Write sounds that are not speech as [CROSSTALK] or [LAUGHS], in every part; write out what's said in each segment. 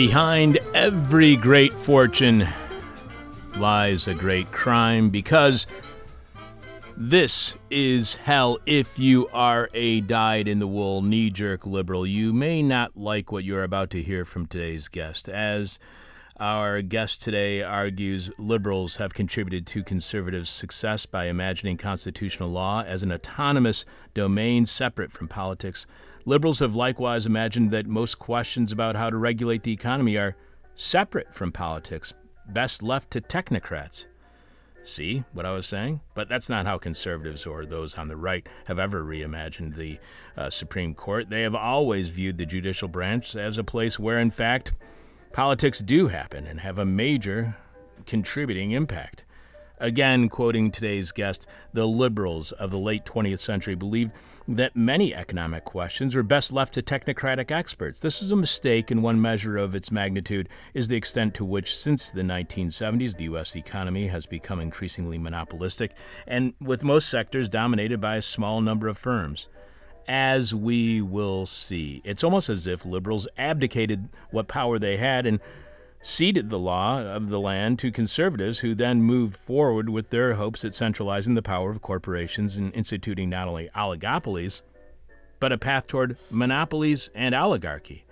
Behind every great fortune lies a great crime because this is hell if you are a dyed in the wool knee jerk liberal. You may not like what you're about to hear from today's guest. As our guest today argues, liberals have contributed to conservatives' success by imagining constitutional law as an autonomous domain separate from politics. Liberals have likewise imagined that most questions about how to regulate the economy are separate from politics, best left to technocrats. See what I was saying? But that's not how conservatives or those on the right have ever reimagined the uh, Supreme Court. They have always viewed the judicial branch as a place where, in fact, politics do happen and have a major contributing impact. Again, quoting today's guest, the liberals of the late 20th century believed that many economic questions were best left to technocratic experts. This is a mistake, and one measure of its magnitude is the extent to which, since the 1970s, the U.S. economy has become increasingly monopolistic, and with most sectors dominated by a small number of firms. As we will see, it's almost as if liberals abdicated what power they had and ceded the law of the land to conservatives who then moved forward with their hopes at centralizing the power of corporations and instituting not only oligopolies, but a path toward monopolies and oligarchy.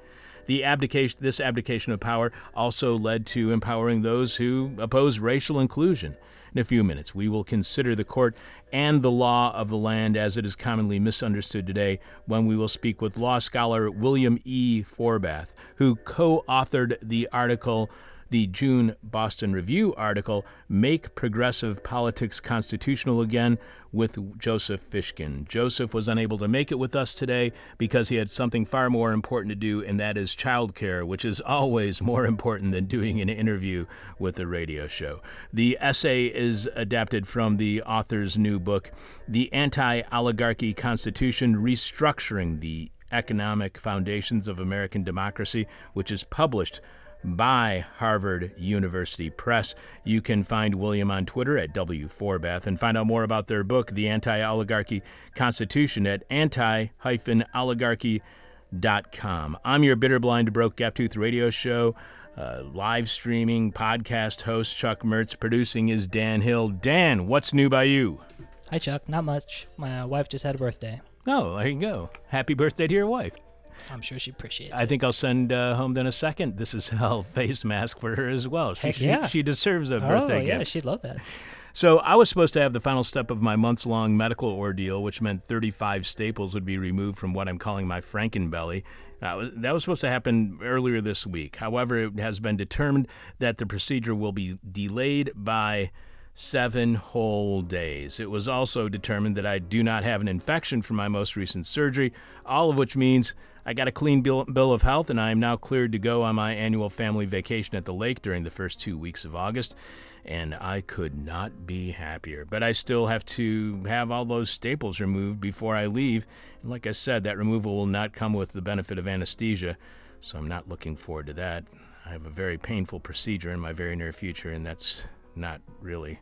The abdication, this abdication of power also led to empowering those who oppose racial inclusion. In a few minutes, we will consider the court and the law of the land as it is commonly misunderstood today when we will speak with law scholar William E. Forbath, who co authored the article the June Boston Review article, Make Progressive Politics Constitutional Again, with Joseph Fishkin. Joseph was unable to make it with us today because he had something far more important to do, and that is childcare, which is always more important than doing an interview with a radio show. The essay is adapted from the author's new book, The Anti Oligarchy Constitution Restructuring the Economic Foundations of American Democracy, which is published by Harvard University Press. You can find William on Twitter at W4Bath and find out more about their book, The Anti Oligarchy Constitution, at anti oligarchy.com. I'm your bitter, blind, broke, gap tooth radio show. Uh, live streaming podcast host Chuck Mertz. Producing is Dan Hill. Dan, what's new by you? Hi, Chuck. Not much. My uh, wife just had a birthday. Oh, there you go. Happy birthday to your wife. I'm sure she appreciates I it. think I'll send uh, home then a second. This is [LAUGHS] hell face mask for her as well. She, Heck she, yeah. she deserves a oh, birthday yeah, gift. she'd love that. [LAUGHS] So I was supposed to have the final step of my months long medical ordeal, which meant 35 staples would be removed from what I'm calling my Frankenbelly. That was, that was supposed to happen earlier this week. However, it has been determined that the procedure will be delayed by seven whole days. It was also determined that I do not have an infection from my most recent surgery, all of which means I got a clean bill, bill of health and I am now cleared to go on my annual family vacation at the lake during the first two weeks of August. And I could not be happier. But I still have to have all those staples removed before I leave. And like I said, that removal will not come with the benefit of anesthesia, so I'm not looking forward to that. I have a very painful procedure in my very near future, and that's not really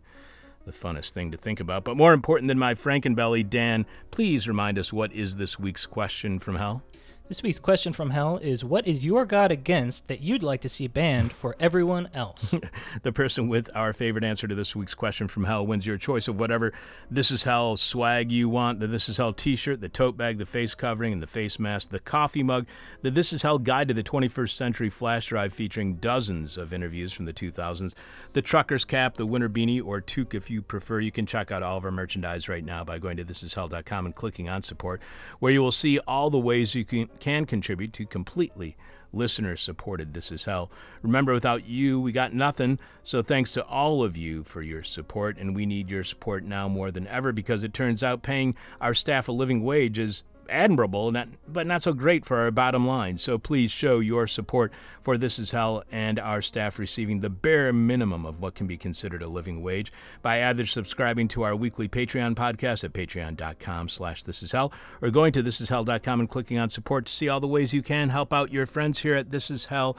the funnest thing to think about. But more important than my Frankenbelly, Dan, please remind us what is this week's question from hell? This week's question from hell is What is your God against that you'd like to see banned for everyone else? [LAUGHS] the person with our favorite answer to this week's question from hell wins your choice of whatever This Is Hell swag you want the This Is Hell t shirt, the tote bag, the face covering, and the face mask, the coffee mug, the This Is Hell guide to the 21st century flash drive featuring dozens of interviews from the 2000s, the trucker's cap, the winter beanie, or toque if you prefer. You can check out all of our merchandise right now by going to thisishell.com and clicking on support, where you will see all the ways you can, can contribute to completely listener supported This Is Hell. Remember, without you, we got nothing. So thanks to all of you for your support, and we need your support now more than ever because it turns out paying our staff a living wage is admirable, not, but not so great for our bottom line. So please show your support for This Is Hell and our staff receiving the bare minimum of what can be considered a living wage by either subscribing to our weekly Patreon podcast at patreon.com slash This Is Hell or going to thisishell.com and clicking on support to see all the ways you can help out your friends here at This Is Hell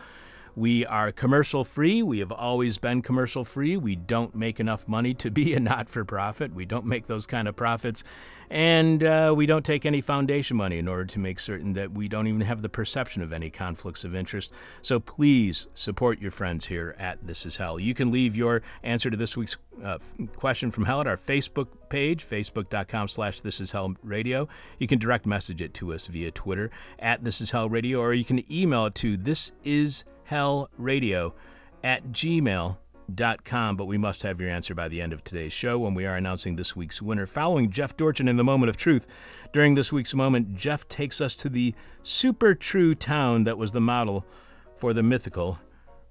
We are commercial free. We have always been commercial free. We don't make enough money to be a [LAUGHS] not for profit. We don't make those kind of profits. And uh, we don't take any foundation money in order to make certain that we don't even have the perception of any conflicts of interest. So please support your friends here at This Is Hell. You can leave your answer to this week's uh, question from Hell at our Facebook page, facebook.com slash This Is Hell Radio. You can direct message it to us via Twitter at This Is Hell Radio, or you can email it to This Is Hell Radio at gmail.com com, but we must have your answer by the end of today's show when we are announcing this week's winner. Following Jeff Dorchin in the moment of truth, during this week's moment, Jeff takes us to the super true town that was the model for the mythical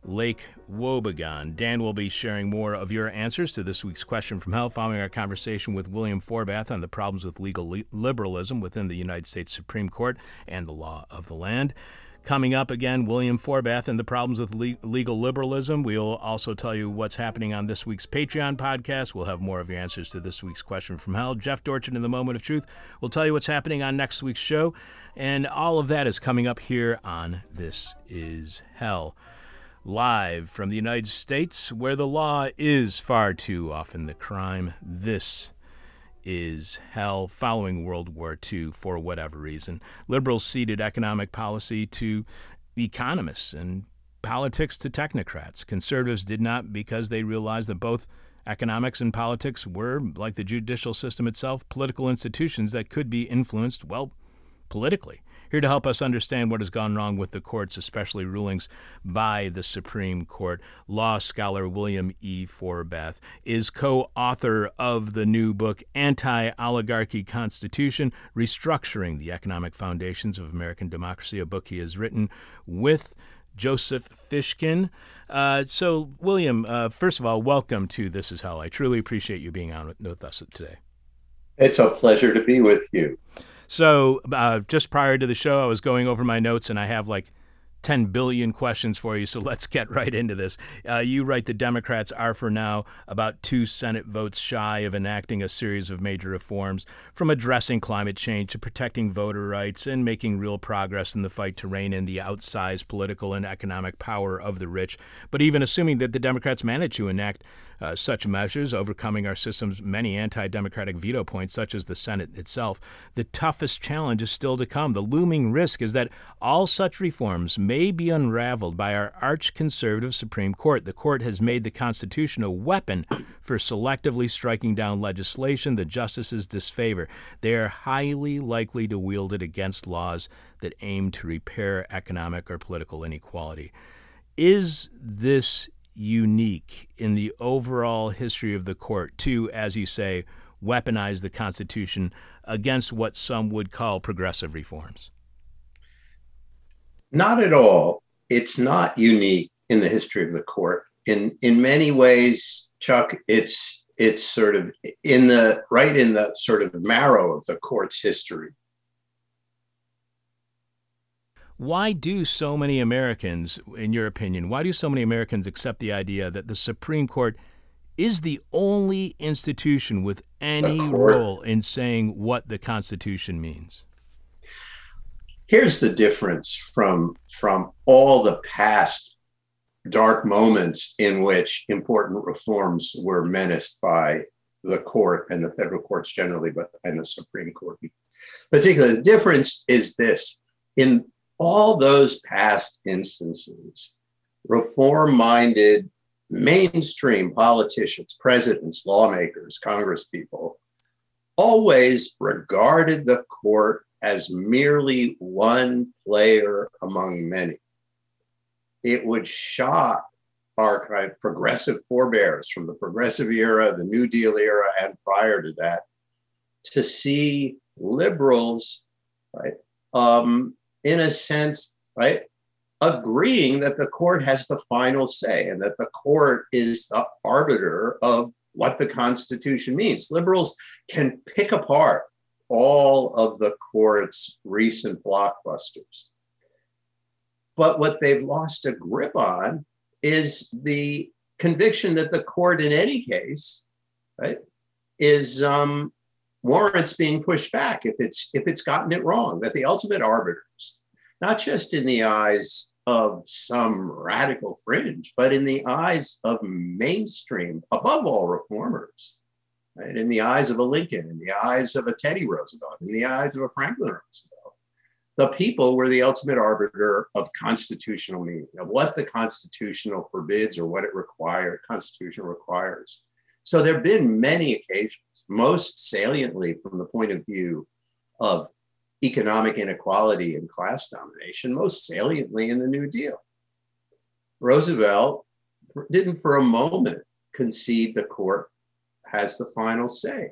Lake Wobegon. Dan will be sharing more of your answers to this week's question from hell following our conversation with William Forbath on the problems with legal liberalism within the United States Supreme Court and the law of the land. Coming up again, William Forbath and the problems with le- legal liberalism. We'll also tell you what's happening on this week's Patreon podcast. We'll have more of your answers to this week's question from hell. Jeff Dorchin in the Moment of Truth. We'll tell you what's happening on next week's show. And all of that is coming up here on This Is Hell. Live from the United States, where the law is far too often the crime. This is hell following World War II for whatever reason. Liberals ceded economic policy to economists and politics to technocrats. Conservatives did not because they realized that both economics and politics were, like the judicial system itself, political institutions that could be influenced, well, politically. Here to help us understand what has gone wrong with the courts, especially rulings by the Supreme Court, law scholar William E. Forbath is co author of the new book, Anti Oligarchy Constitution Restructuring the Economic Foundations of American Democracy, a book he has written with Joseph Fishkin. Uh, so, William, uh, first of all, welcome to This Is Hell. I truly appreciate you being on with us today. It's a pleasure to be with you. So uh, just prior to the show, I was going over my notes, and I have like 10 billion questions for you, so let's get right into this. Uh, you write the Democrats are, for now, about two Senate votes shy of enacting a series of major reforms, from addressing climate change to protecting voter rights and making real progress in the fight to rein in the outsized political and economic power of the rich. But even assuming that the Democrats manage to enact uh, such measures, overcoming our system's many anti democratic veto points, such as the Senate itself, the toughest challenge is still to come. The looming risk is that all such reforms may be unraveled by our arch conservative Supreme Court. The court has made the Constitution a weapon for selectively striking down legislation the justices disfavor. They are highly likely to wield it against laws that aim to repair economic or political inequality. Is this unique in the overall history of the court to, as you say, weaponize the Constitution against what some would call progressive reforms? Not at all. It's not unique in the history of the court. In in many ways, Chuck, it's it's sort of in the right in the sort of marrow of the court's history. Why do so many Americans, in your opinion, why do so many Americans accept the idea that the Supreme Court is the only institution with any role in saying what the Constitution means? Here's the difference from, from all the past dark moments in which important reforms were menaced by the court and the federal courts generally, but and the Supreme Court. Particularly, the difference is this: in all those past instances, reform minded mainstream politicians, presidents, lawmakers, congresspeople always regarded the court as merely one player among many. It would shock our kind of progressive forebears from the progressive era, the New Deal era, and prior to that, to see liberals, right, um, in a sense, right, agreeing that the court has the final say and that the court is the arbiter of what the Constitution means. Liberals can pick apart all of the court's recent blockbusters. But what they've lost a grip on is the conviction that the court, in any case, right, is um, warrants being pushed back if it's if it's gotten it wrong. That the ultimate arbiters, not just in the eyes of some radical fringe, but in the eyes of mainstream, above all reformers, right? in the eyes of a Lincoln, in the eyes of a Teddy Roosevelt, in the eyes of a Franklin Roosevelt, the people were the ultimate arbiter of constitutional meaning, of what the constitutional forbids or what it requires, constitution requires. So there have been many occasions, most saliently from the point of view of economic inequality and class domination, most saliently in the New Deal. Roosevelt didn't for a moment concede the court has the final say.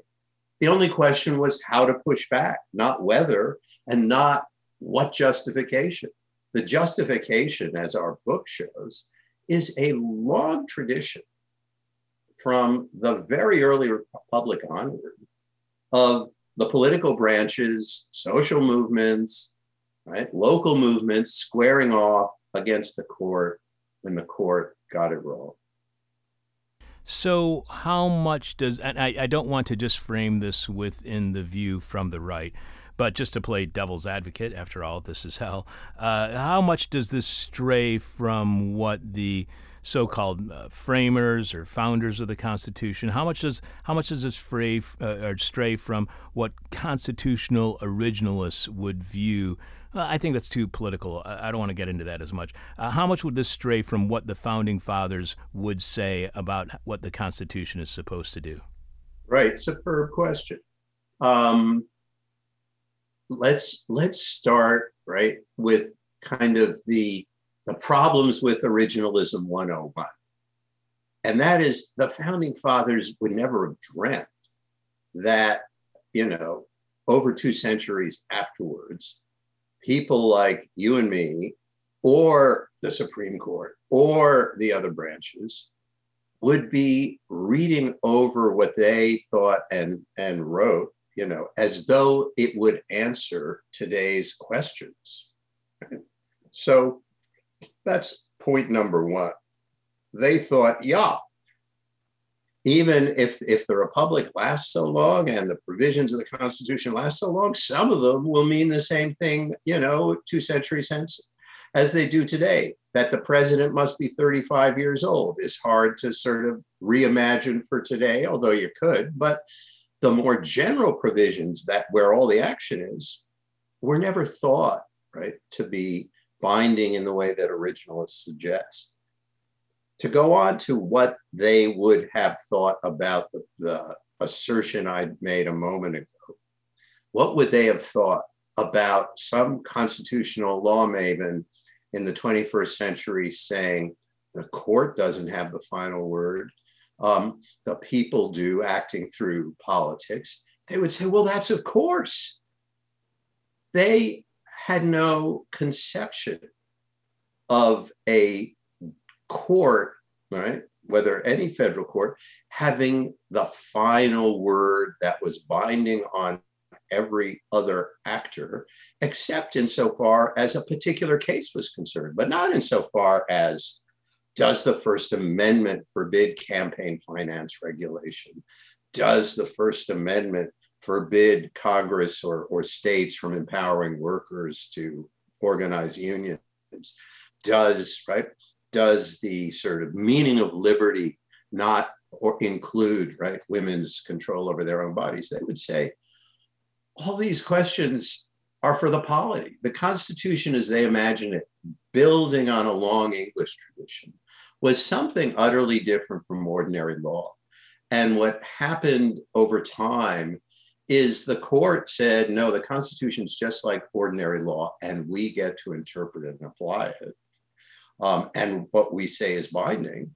The only question was how to push back, not whether, and not what justification. The justification, as our book shows, is a long tradition from the very early republic onward of the political branches, social movements, right, local movements squaring off against the court when the court got it wrong. So, how much does, and I, I don't want to just frame this within the view from the right, but just to play devil's advocate, after all, this is hell, uh, how much does this stray from what the so-called uh, framers or founders of the Constitution? How much does how much does this fray, uh, or stray from what constitutional originalists would view? I think that's too political. I don't want to get into that as much. Uh, how much would this stray from what the founding fathers would say about what the Constitution is supposed to do? Right, superb question. Um, let's let's start right with kind of the the problems with originalism 101. And that is the founding fathers would never have dreamt that, you know, over two centuries afterwards, people like you and me, or the Supreme Court, or the other branches, would be reading over what they thought and, and wrote, you know, as though it would answer today's questions. So that's point number one. They thought, yeah, even if, if the republic lasts so long and the provisions of the Constitution last so long, some of them will mean the same thing, you know, two centuries hence as they do today. That the president must be 35 years old is hard to sort of reimagine for today, although you could. But the more general provisions that where all the action is were never thought, right, to be binding in the way that originalists suggest. To go on to what they would have thought about the, the assertion I'd made a moment ago, what would they have thought about some constitutional law maven in the 21st century saying the court doesn't have the final word, um, the people do acting through politics? They would say, well, that's of course. They had no conception of a court, right? Whether any federal court having the final word that was binding on every other actor, except insofar as a particular case was concerned, but not insofar as does the First Amendment forbid campaign finance regulation? Does the First Amendment forbid Congress or, or states from empowering workers to organize unions? Does, right? Does the sort of meaning of liberty not or include, right, women's control over their own bodies? They would say, all these questions are for the polity. The Constitution, as they imagine it, building on a long English tradition, was something utterly different from ordinary law. And what happened over time is the court said, no, the Constitution is just like ordinary law, and we get to interpret it and apply it. Um, and what we say is binding.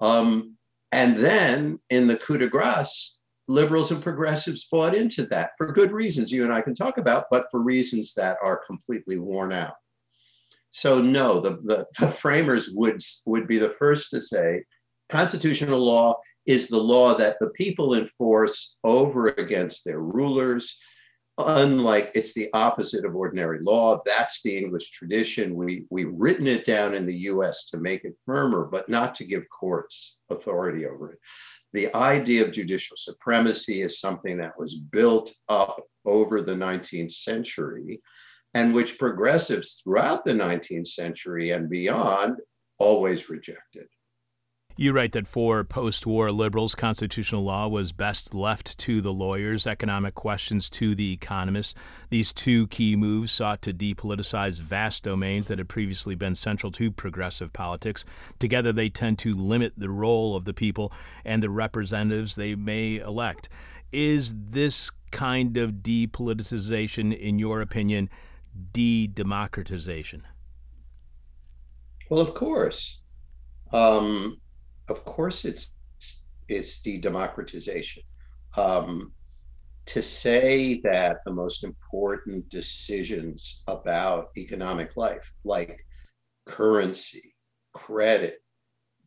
Um, and then in the coup de grace, liberals and progressives bought into that for good reasons you and I can talk about, but for reasons that are completely worn out. So no, the, the, the framers would, would be the first to say constitutional law is the law that the people enforce over against their rulers. Unlike it's the opposite of ordinary law. That's the English tradition. We, we've written it down in the US to make it firmer, but not to give courts authority over it. The idea of judicial supremacy is something that was built up over the 19th century and which progressives throughout the 19th century and beyond always rejected. You write that for post war liberals, constitutional law was best left to the lawyers, economic questions to the economists. These two key moves sought to depoliticize vast domains that had previously been central to progressive politics. Together, they tend to limit the role of the people and the representatives they may elect. Is this kind of depoliticization, in your opinion, de democratization? Well, of course. Um, of course it's it's the democratization. Um, to say that the most important decisions about economic life, like currency, credit,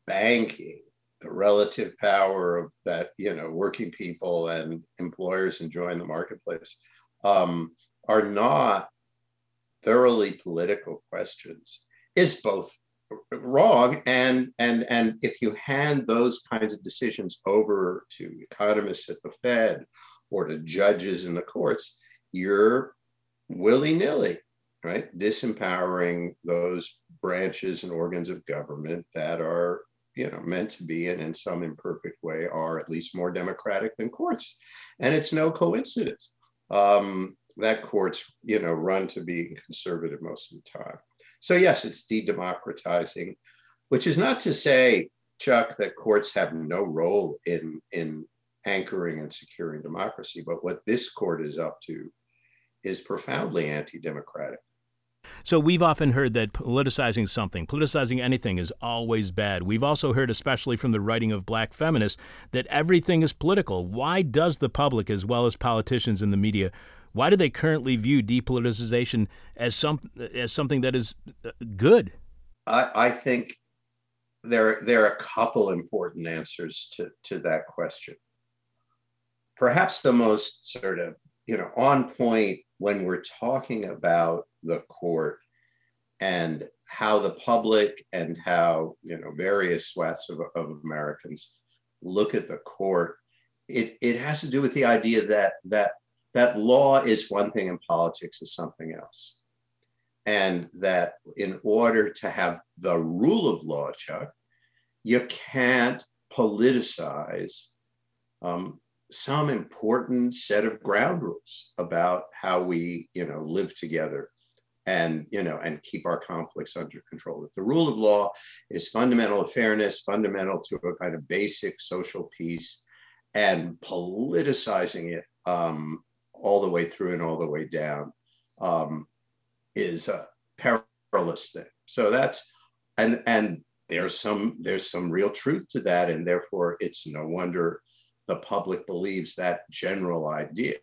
banking, the relative power of that, you know, working people and employers enjoying the marketplace, um, are not thoroughly political questions, is both wrong and and and if you hand those kinds of decisions over to economists at the fed or to judges in the courts you're willy-nilly right disempowering those branches and organs of government that are you know meant to be and in some imperfect way are at least more democratic than courts. And it's no coincidence um, that courts you know run to being conservative most of the time so, yes, it's de democratizing, which is not to say, Chuck, that courts have no role in, in anchoring and securing democracy. But what this court is up to is profoundly anti democratic. So we've often heard that politicizing something, politicizing anything is always bad. We've also heard, especially from the writing of black feminists, that everything is political. Why does the public, as well as politicians in the media, why do they currently view depoliticization as some as something that is uh, good? I, I think there there are a couple important answers to to that question. Perhaps the most sort of you know on point when we're talking about the court and how the public and how you know various swaths of, of Americans look at the court, it, it has to do with the idea that that that law is one thing and politics is something else. And that in order to have the rule of law, Chuck, you can't politicize um, some important set of ground rules about how we, you know, live together and you know and keep our conflicts under control that the rule of law is fundamental to fairness fundamental to a kind of basic social peace and politicizing it um, all the way through and all the way down um, is a perilous thing. So that's and and there's some there's some real truth to that, and therefore it's no wonder the public believes that general idea.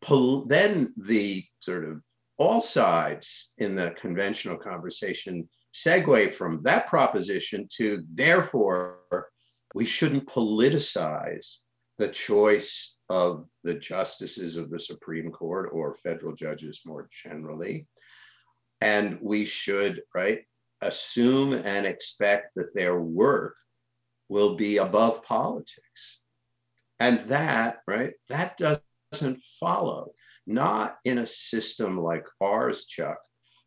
Pol- then the sort of all sides in the conventional conversation segue from that proposition to therefore we shouldn't politicize the choice of the justices of the Supreme Court or federal judges more generally. And we should, right, assume and expect that their work will be above politics. And that, right, that doesn't follow, not in a system like ours, Chuck,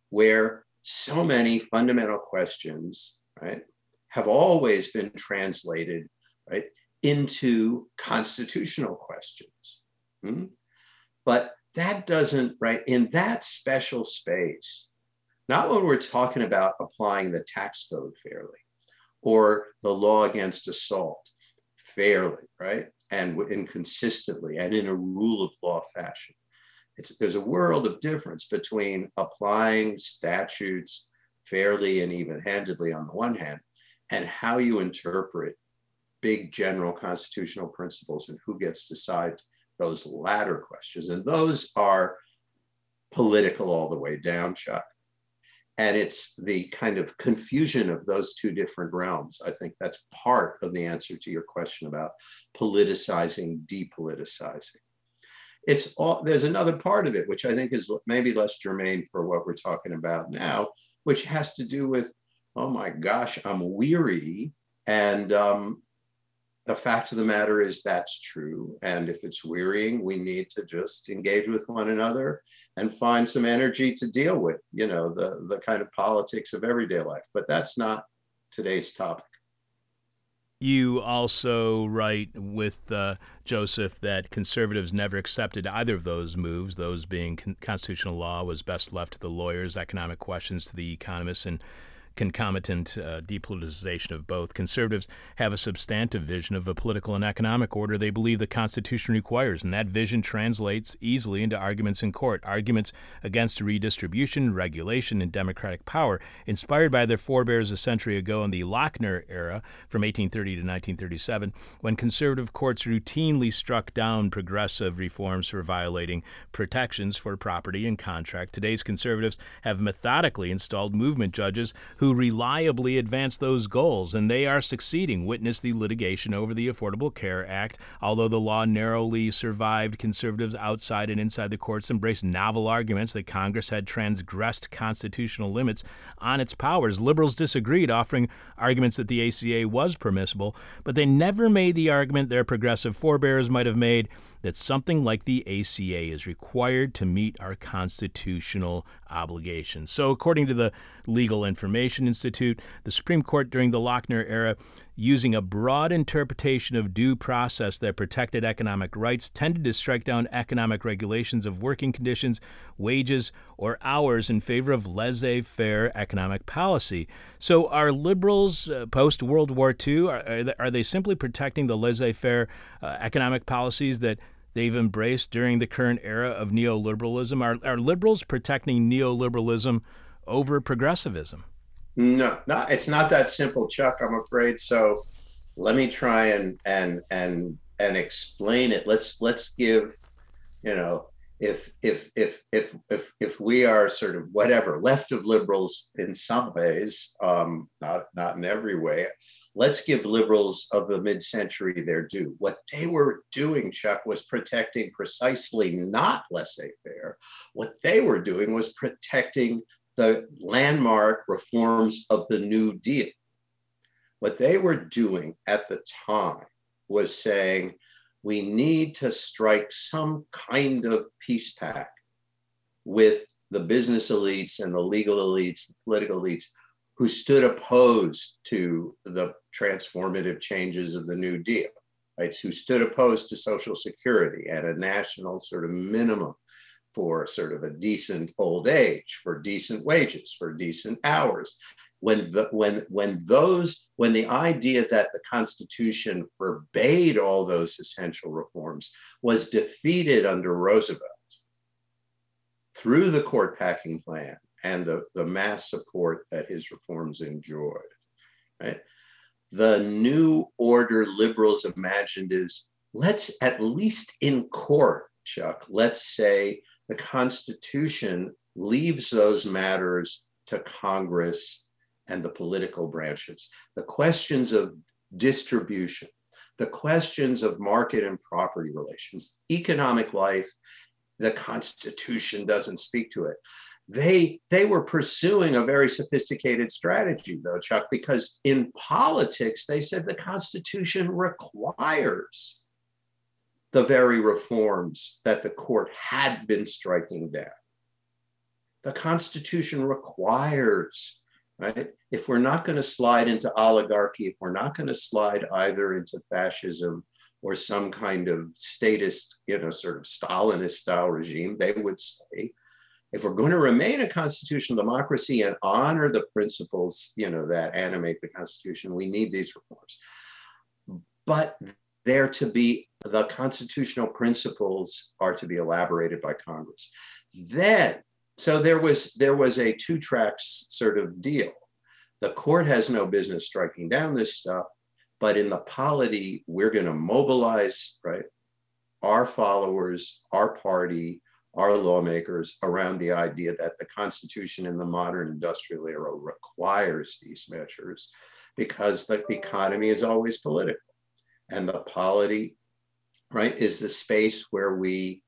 where so many fundamental questions, right, have always been translated, right, into constitutional questions. Hmm? But that doesn't, right, in that special space, not when we're talking about applying the tax code fairly or the law against assault fairly, right? And, and consistently and in a rule of law fashion. It's, there's a world of difference between applying statutes fairly and even handedly on the one hand and how you interpret big general constitutional principles and who gets to decide those latter questions. And those are political all the way down, Chuck. And it's the kind of confusion of those two different realms. I think that's part of the answer to your question about politicizing, depoliticizing. It's all there's another part of it, which I think is maybe less germane for what we're talking about now, which has to do with, oh my gosh, I'm weary and um, the fact of the matter is that's true. And if it's wearying, we need to just engage with one another and find some energy to deal with, you know, the, the kind of politics of everyday life. But that's not today's topic. You also write with uh, Joseph that conservatives never accepted either of those moves, those being con- constitutional law was best left to the lawyers, economic questions to the economists, and concomitant uh, depoliticization of both. Conservatives have a substantive vision of a political and economic order they believe the Constitution requires, and that vision translates easily into arguments in court, arguments against redistribution, regulation, and democratic power, inspired by their forebears a century ago in the Lochner era from 1830 to 1937, when conservative courts routinely struck down progressive reforms for violating protections for property and contract. Today's conservatives have methodically installed movement judges who who reliably advance those goals, and they are succeeding. Witness the litigation over the Affordable Care Act. Although the law narrowly survived, conservatives outside and inside the courts embraced novel arguments that Congress had transgressed constitutional limits on its powers. Liberals disagreed, offering arguments that the ACA was permissible, but they never made the argument their progressive forebears might have made that something like the ACA is required to meet our constitutional obligations. So, according to the Legal Information Institute, the Supreme Court during the Lochner era, using a broad interpretation of due process that protected economic rights, tended to strike down economic regulations of working conditions, wages, or hours in favor of laissez faire economic policy. So, are liberals uh, post World War II, are, are, they simply protecting the laissez faire uh, economic policies that they've embraced during the current era of neoliberalism? Are, are liberals protecting neoliberalism over progressivism? No, no, it's not that simple, Chuck. I'm afraid. So, let me try and and and and explain it. Let's let's give, you know, if if if if if if we are sort of whatever left of liberals in some ways, um, not not in every way, let's give liberals of the mid-century their due. What they were doing, Chuck, was protecting precisely not laissez-faire. What they were doing was protecting the landmark reforms of the New Deal. What they were doing at the time was saying, we need to strike some kind of peace pact with the business elites and the legal elites, the political elites, who stood opposed to the transformative changes of the New Deal, right? Who stood opposed to Social Security at a national sort of minimum for sort of a decent old age, for decent wages, for decent hours. When the when when those when the idea that the Constitution forbade all those essential reforms was defeated under Roosevelt through the court packing plan and the, the mass support that his reforms enjoyed. Right? The new order liberals imagined is let's at least in court, Chuck, let's say the Constitution leaves those matters to Congress and the political branches. The questions of distribution, the questions of market and property relations, economic life, the Constitution doesn't speak to it. They, they were pursuing a very sophisticated strategy, though, Chuck, because in politics, they said the Constitution requires the very reforms that the court had been striking down. The Constitution requires, right? If we're not going to slide into oligarchy, if we're not going to slide either into fascism or some kind of statist, you know, sort of Stalinist style regime, they would say, if we're going to remain a constitutional democracy and honor the principles, you know, that animate the Constitution, we need these reforms. But they're to be the constitutional principles are to be elaborated by Congress. Then, so there was there was a two tracks sort of deal. The court has no business striking down this stuff, but in the polity, we're going to mobilize right our followers, our party, our lawmakers around the idea that the Constitution in the modern industrial era requires these measures because the economy is always political and the polity right, is the space where we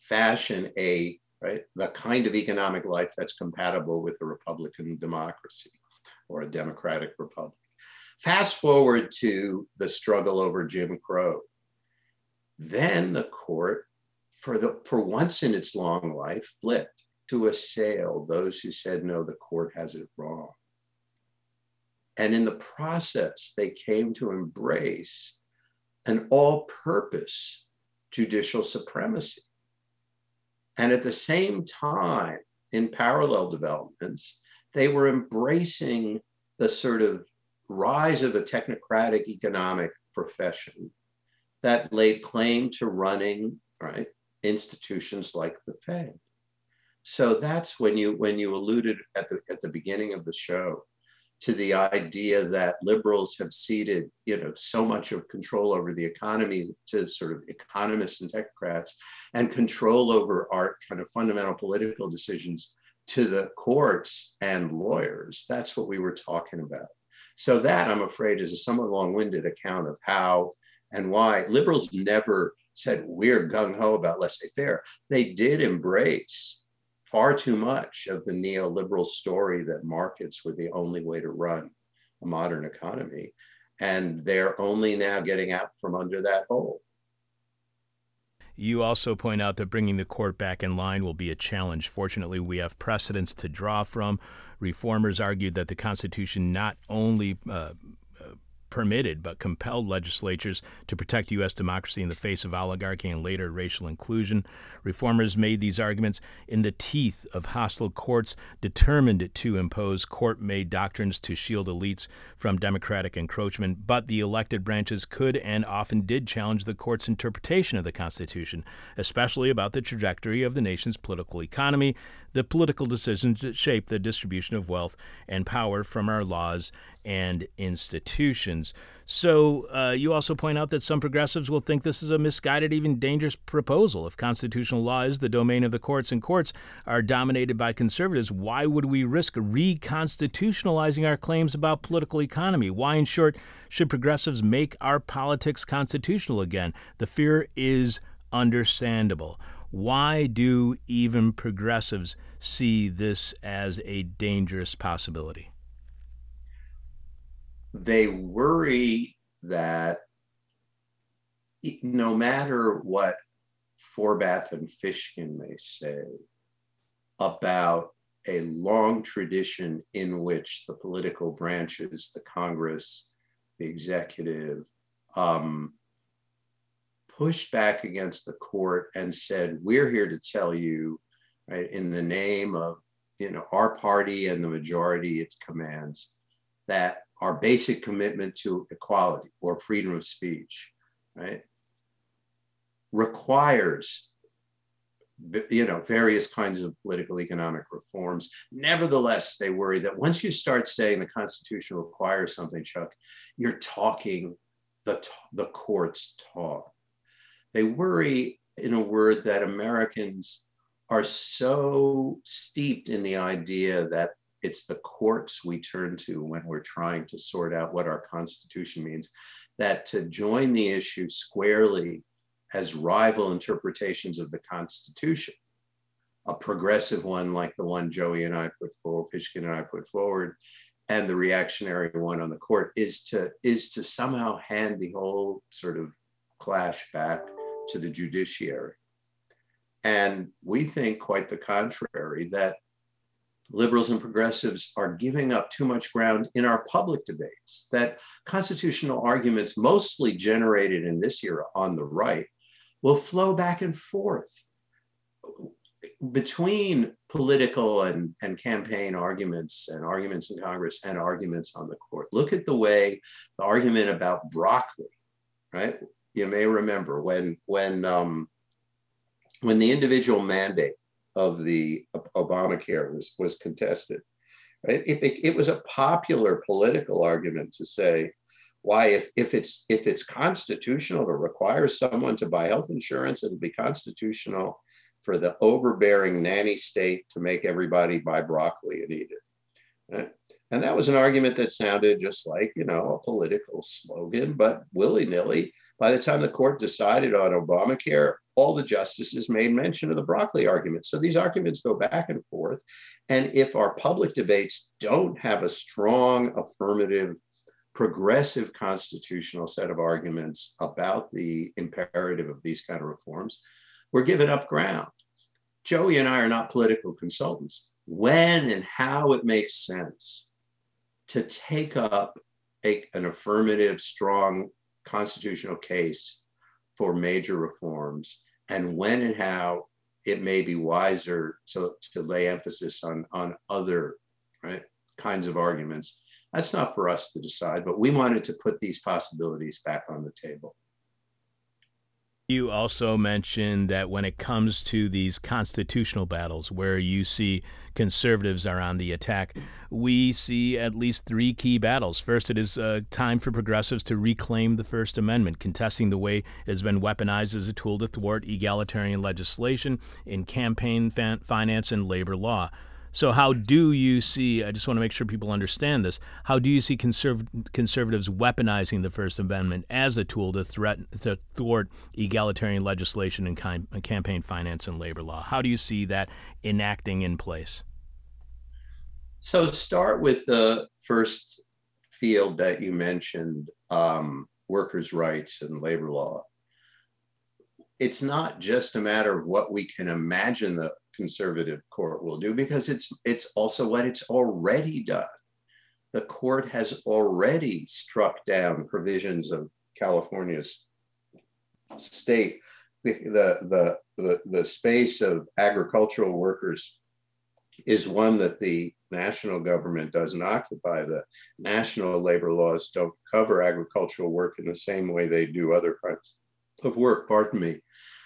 fashion a right the kind of economic life that's compatible with a republican democracy or a democratic republic. Fast forward to the struggle over Jim Crow. Then the court, for, the, for once in its long life, flipped to assail those who said, no, the court has it wrong. And in the process, they came to embrace an all purpose judicial supremacy. And at the same time, in parallel developments, they were embracing the sort of rise of a technocratic economic profession that laid claim to running right institutions like the Fed. So that's when you when you alluded at the at the beginning of the show to the idea that liberals have ceded, you know, so much of control over the economy to sort of economists and technocrats, and control over our kind of fundamental political decisions to the courts and lawyers. That's what we were talking about. So that, I'm afraid, is a somewhat long-winded account of how and why liberals never said we're gung ho about laissez-faire. They did embrace far too much of the neoliberal story that markets were the only way to run a modern economy. And they're only now getting out from under that hole. You also point out that bringing the court back in line will be a challenge. Fortunately, we have precedents to draw from. Reformers argued that the Constitution not only uh, permitted but compelled legislatures to protect U.S. democracy in the face of oligarchy and later racial inclusion. Reformers made these arguments in the teeth of hostile courts determined to impose court made doctrines to shield elites from democratic encroachment, but the elected branches could and often did challenge the court's interpretation of the Constitution, especially about the trajectory of the nation's political economy, the political decisions that shape the distribution of wealth and power from our laws and institutions. So, uh, you also point out that some progressives will think this is a misguided, even dangerous proposal. If constitutional law is the domain of the courts and courts are dominated by conservatives, why would we risk reconstitutionalizing our claims about political economy? Why, in short, should progressives make our politics constitutional again? The fear is understandable. Why do even progressives see this as a dangerous possibility? They worry that no matter what Forbath and Fishkin may say about a long tradition in which the political branches, the Congress, the executive, um, pushed back against the court and said, "We're here to tell you, right, in the name of you know our party and the majority it commands, that our basic commitment to equality or freedom of speech, right, requires you know various kinds of political economic reforms. Nevertheless they worry that once you start saying the constitution requires something chuck you're talking the the courts talk. They worry in a word that americans are so steeped in the idea that it's the courts we turn to when we're trying to sort out what our Constitution means, that to join the issue squarely as rival interpretations of the Constitution, a progressive one like the one Joey and I put forward, Fishkin and I put forward, and the reactionary one on the court is to is to somehow hand the whole sort of clash back to the judiciary. And we think quite the contrary, that liberals and progressives are giving up too much ground in our public debates, that constitutional arguments, mostly generated in this era on the right, will flow back and forth between political and, and campaign arguments and arguments in Congress and arguments on the court. Look at the way the argument about broccoli, right? You may remember when when um, when the individual mandate of the Obamacare was, was contested. Right? It, it, it was a popular political argument to say, why if, if it's if it's constitutional to require someone to buy health insurance, it'll be constitutional for the overbearing nanny state to make everybody buy broccoli and eat it. Right? And that was an argument that sounded just like, you know, a political slogan, but willy-nilly. By the time the court decided on Obamacare, all the justices made mention of the broccoli argument. So these arguments go back and forth. And if our public debates don't have a strong affirmative progressive constitutional set of arguments about the imperative of these kind of reforms, we're giving up ground. Joey and I are not political consultants. When and how it makes sense to take up a, an affirmative, strong constitutional case for major reforms, and when and how it may be wiser to, to lay emphasis on, on other right, kinds of arguments. That's not for us to decide, but we wanted to put these possibilities back on the table. You also mentioned that when it comes to these constitutional battles where you see conservatives are on the attack, we see at least three key battles. First, it is uh, time for progressives to reclaim the First Amendment, contesting the way it has been weaponized as a tool to thwart egalitarian legislation in campaign finance and labor law. So, how do you see? I just want to make sure people understand this. How do you see conserv- conservatives weaponizing the First Amendment as a tool to threaten to thwart egalitarian legislation and campaign finance and labor law? How do you see that enacting in place? So, start with the first field that you mentioned um, workers' rights and labor law. It's not just a matter of what we can imagine the conservative court will do because it's it's also what it's already done. The court has already struck down provisions of California's state the the the, the space of agricultural workers is one that the national government doesn't occupy. The national labor laws don't cover agricultural work in the same way they do other kinds of work, pardon me.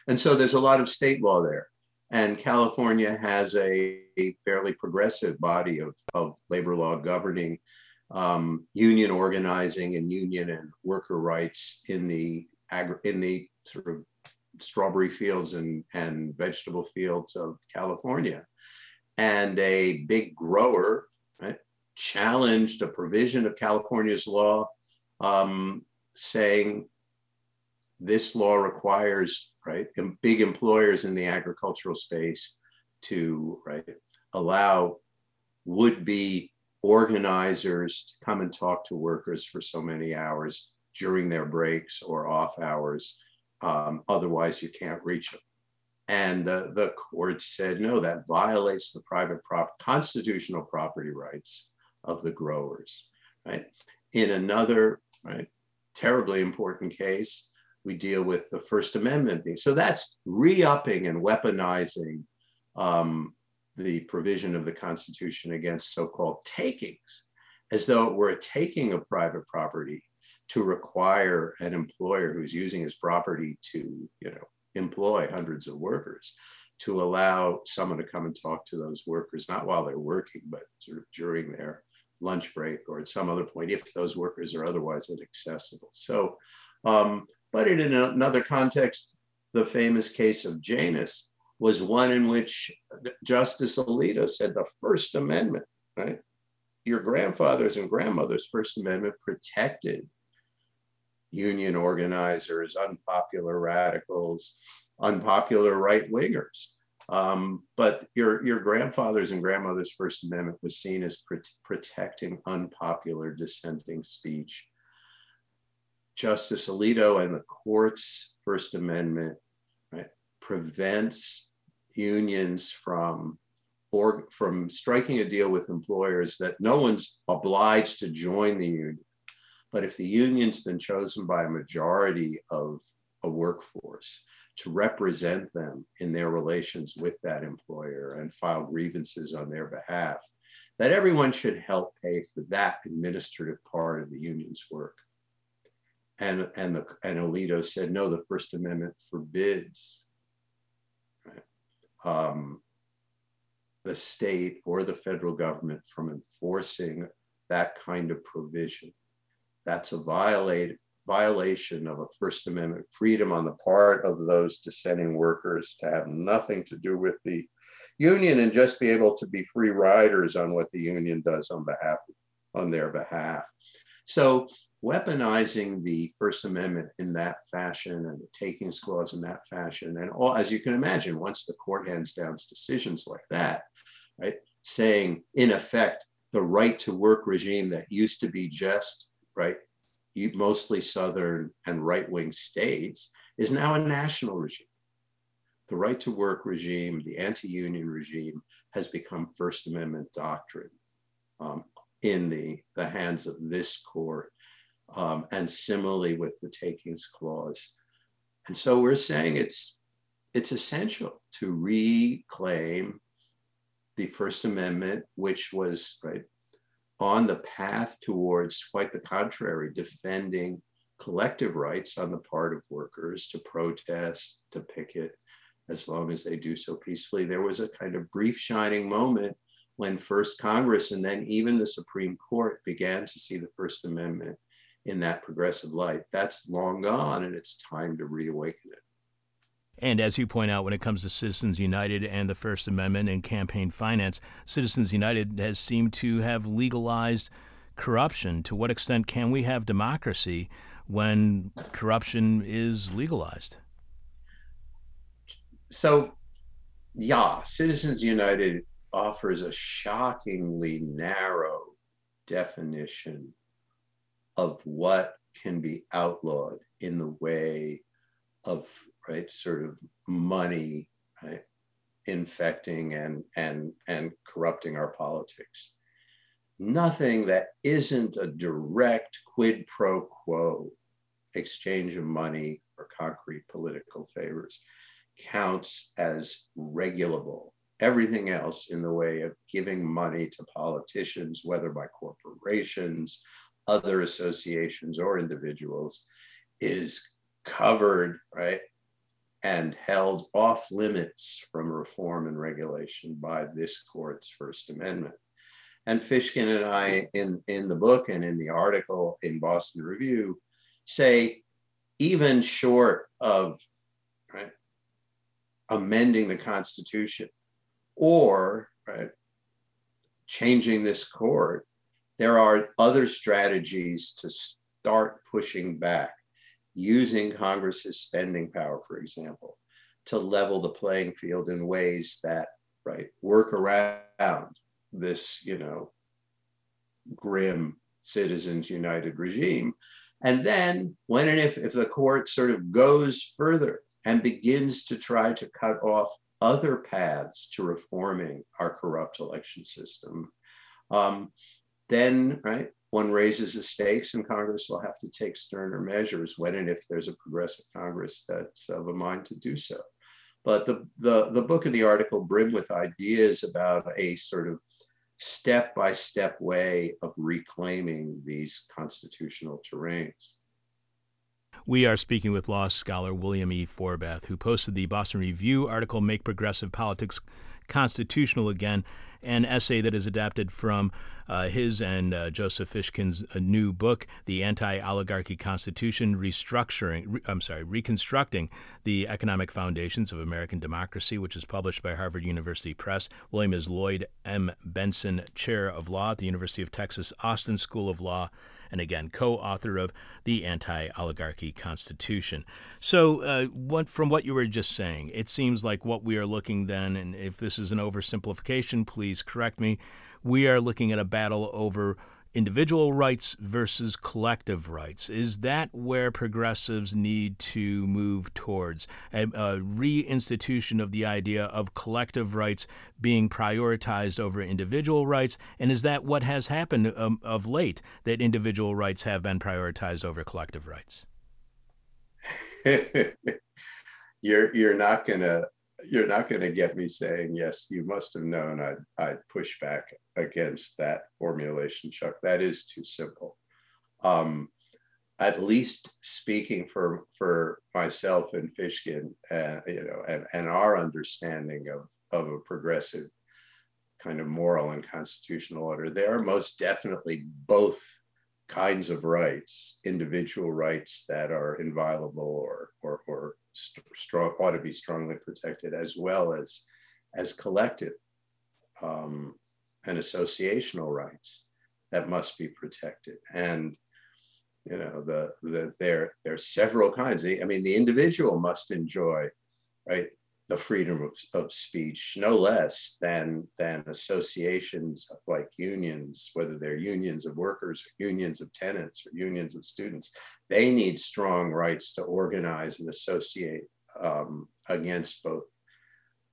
And so there's a lot of state law there. And California has a, a fairly progressive body of, of labor law governing um, union organizing and union and worker rights in the agri- in the sort of strawberry fields and, and vegetable fields of California. And a big grower right, challenged a provision of California's law um, saying this law requires right big employers in the agricultural space to right allow would-be organizers to come and talk to workers for so many hours during their breaks or off hours. Um, otherwise you can't reach them and the, the court said no that violates the private prop constitutional property rights of the growers right? In another right terribly important case we deal with the First Amendment being. So that's re-upping and weaponizing um, the provision of the Constitution against so-called takings, as though it were a taking of private property to require an employer who's using his property to, you know, employ hundreds of workers to allow someone to come and talk to those workers, not while they're working, but sort of during their lunch break or at some other point if those workers are otherwise inaccessible. So um, but in another context, the famous case of Janus was one in which Justice Alito said the First Amendment, right? Your grandfather's and grandmother's First Amendment protected union organizers, unpopular radicals, unpopular right wingers. Um, but your, your grandfather's and grandmother's First Amendment was seen as pr- protecting unpopular dissenting speech Justice Alito and the court's First Amendment right, prevents unions from or from striking a deal with employers that no one's obliged to join the union. But if the union's been chosen by a majority of a workforce to represent them in their relations with that employer and file grievances on their behalf, that everyone should help pay for that administrative part of the union's work. And, and, the, and Alito said, no, the First Amendment forbids right, um, the state or the federal government from enforcing that kind of provision. That's a violate, violation of a First Amendment freedom on the part of those dissenting workers to have nothing to do with the union and just be able to be free riders on what the union does on behalf on their behalf. So weaponizing the First Amendment in that fashion and the takings clause in that fashion, and all as you can imagine, once the court hands down decisions like that, right, saying in effect the right to work regime that used to be just right, mostly Southern and right wing states, is now a national regime. The right to work regime, the anti union regime, has become First Amendment doctrine um, in the, the hands of this court. Um, and similarly with the takings clause. And so we're saying it's it's essential to reclaim the First Amendment, which was right on the path towards quite the contrary, defending collective rights on the part of workers to protest, to picket, as long as they do so peacefully. There was a kind of brief shining moment when first Congress and then even the Supreme Court began to see the First Amendment in that progressive light. That's long gone, and it's time to reawaken it. And as you point out, when it comes to Citizens United and the First Amendment and campaign finance, Citizens United has seemed to have legalized corruption. To what extent can we have democracy when corruption is legalized? So, yeah, Citizens United offers a shockingly narrow definition of what can be outlawed in the way of right sort of money right, infecting and and and corrupting our politics. Nothing that isn't a direct quid pro quo exchange of money for concrete political favors counts as regulable. Everything else in the way of giving money to politicians, whether by corporations, other associations, or individuals, is covered, right, and held off limits from reform and regulation by this court's First Amendment. And Fishkin and I, in, in the book and in the article in Boston Review, say even short of right, amending the Constitution, or right, changing this court, there are other strategies to start pushing back, using Congress's spending power, for example, to level the playing field in ways that right work around this, you know, grim Citizens United regime. And then when and if, if the court sort of goes further and begins to try to cut off other paths to reforming our corrupt election system, um, then right one raises the stakes and Congress will have to take sterner measures when and if there's a progressive Congress that's of a mind to do so. But the, the, the book and the article brim with ideas about a sort of step by step way of reclaiming these constitutional terrains. We are speaking with law scholar William E. Forbath, who posted the Boston Review article, Make Progressive Politics Constitutional Again, an essay that is adapted from uh, his and uh, Joseph Fishkin's uh, new book, The Anti-Oligarchy Constitution: Restructuring. Re- I'm sorry, Reconstructing the Economic Foundations of American Democracy, which is published by Harvard University Press. William is Lloyd M. Bentsen Chair of Law at the University of Texas Austin School of Law and again, co author of The Anti Oligarchy Constitution. So, uh, what, from what you were just saying, it seems like what we are looking then, and if this is an oversimplification, please correct me, we are looking at a battle over individual rights versus collective rights. Is that where progressives need to move towards? A, a, reinstitution of the idea of collective rights being prioritized over individual rights? And is that what has happened um, of late, that individual rights have been prioritized over collective rights? [LAUGHS] you're you're not gonna you're not going to get me saying yes you must have known i'd, I'd push back against that formulation chuck. That is too simple. Um, at least speaking for for myself and fishkin uh, you know and, and our understanding of of a progressive kind of moral and constitutional order there are most definitely both kinds of rights individual rights that are inviolable or or, or strong ought to be strongly protected as well as as collective um, and associational rights that must be protected. And you know the, the there there are several kinds. I mean the individual must enjoy right the freedom of, of speech no less than than associations like unions whether they're unions of workers unions of tenants or unions of students they need strong rights to organize and associate um, against both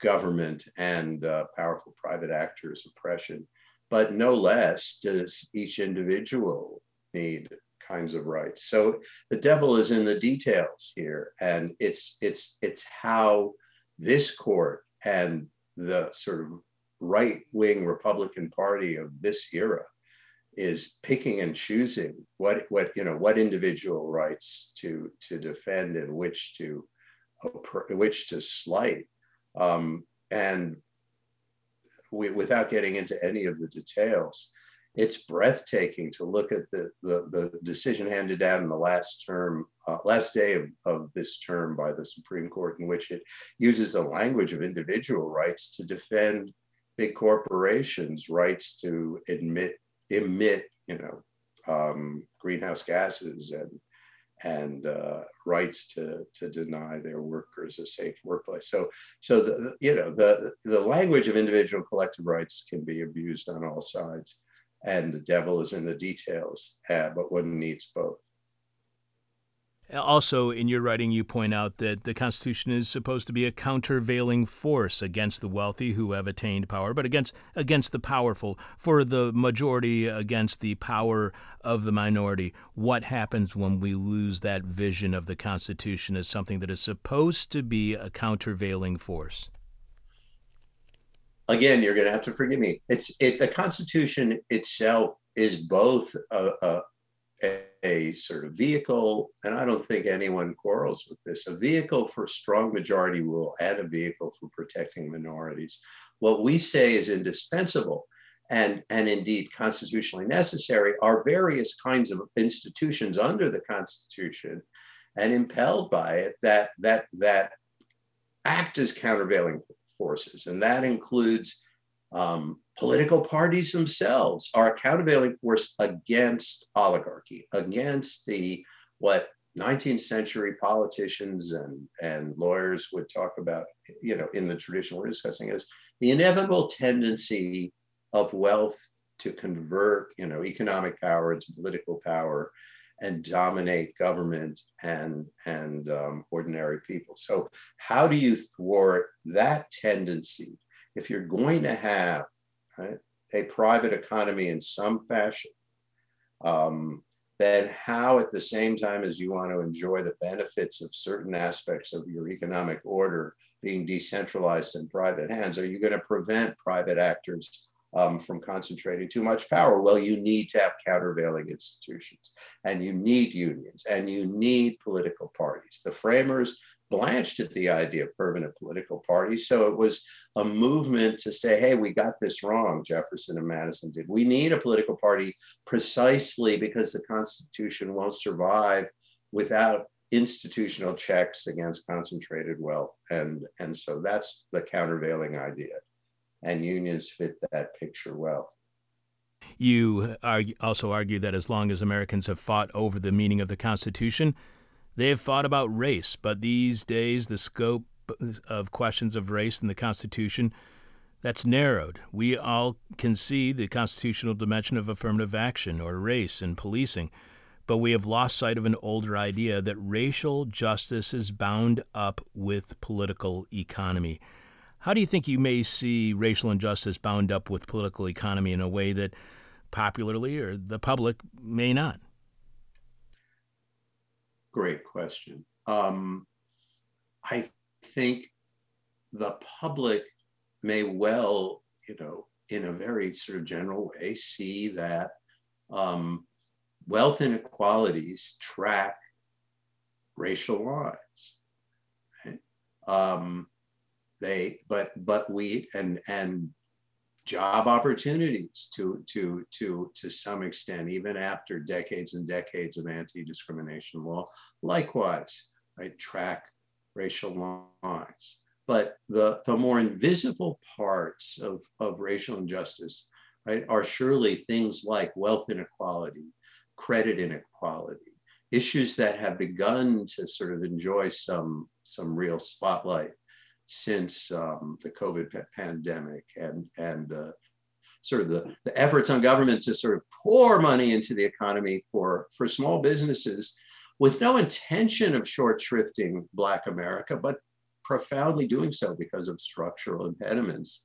government and uh, powerful private actors oppression. But no less does each individual need kinds of rights. So the devil is in the details here and it's it's it's how this court and the sort of right wing Republican Party of this era is picking and choosing what what you know what individual rights to to defend and which to which to slight. Um, and we, without getting into any of the details it's breathtaking to look at the, the, the decision handed down in the last term, uh, last day of, of this term by the Supreme Court, in which it uses the language of individual rights to defend big corporations' rights to admit, emit, you know, um, greenhouse gases and and uh, rights to to deny their workers a safe workplace. So so the you know the the language of individual collective rights can be abused on all sides and the devil is in the details, uh, but one needs both. Also, in your writing, you point out that the Constitution is supposed to be a countervailing force against the wealthy who have attained power, but against against the powerful, for the majority against the power of the minority. What happens when we lose that vision of the Constitution as something that is supposed to be a countervailing force? again, you're going to have to forgive me. It's it. The Constitution itself is both a, a, a, sort of vehicle, and I don't think anyone quarrels with this, a vehicle for strong majority rule and a vehicle for protecting minorities. What we say is indispensable and, and indeed constitutionally necessary are various kinds of institutions under the Constitution and impelled by it that that that act as countervailing forces, and that includes um, political parties themselves are a countervailing force against oligarchy, against the what 19th century politicians and, and lawyers would talk about, you know, in the tradition we're discussing is the inevitable tendency of wealth to convert, you know, economic power into political power and dominate government and and um, ordinary people. So how do you thwart that tendency if you're going to have right, a private economy in some fashion? Um, then how at the same time as you want to enjoy the benefits of certain aspects of your economic order being decentralized in private hands are you going to prevent private actors um, from concentrating too much power. Well, you need to have countervailing institutions, and you need unions, and you need political parties. The framers blanched at the idea of permanent political parties. So it was a movement to say, hey, we got this wrong, Jefferson and Madison did. We need a political party precisely because the Constitution won't survive without institutional checks against concentrated wealth. And, and so that's the countervailing idea and unions fit that picture well. You argue, also argue that as long as Americans have fought over the meaning of the Constitution, they have fought about race. But these days, the scope of questions of race in the Constitution that's narrowed. We all can see the constitutional dimension of affirmative action or race in policing, but we have lost sight of an older idea that racial justice is bound up with political economy. How do you think you may see racial injustice bound up with political economy in a way that popularly or the public may not? Great question. Um, I think the public may well, you know, in a very sort of general way, see that um, wealth inequalities track racial lines. Right? Um, they but but we and and job opportunities to to to to some extent even after decades and decades of anti-discrimination law. Likewise right track racial lines. But the the more invisible parts of of racial injustice right are surely things like wealth inequality credit inequality issues that have begun to sort of enjoy some some real spotlight since um, the COVID pandemic and and uh, sort of the, the efforts on government to sort of pour money into the economy for for small businesses with no intention of short shrifting Black America, but profoundly doing so because of structural impediments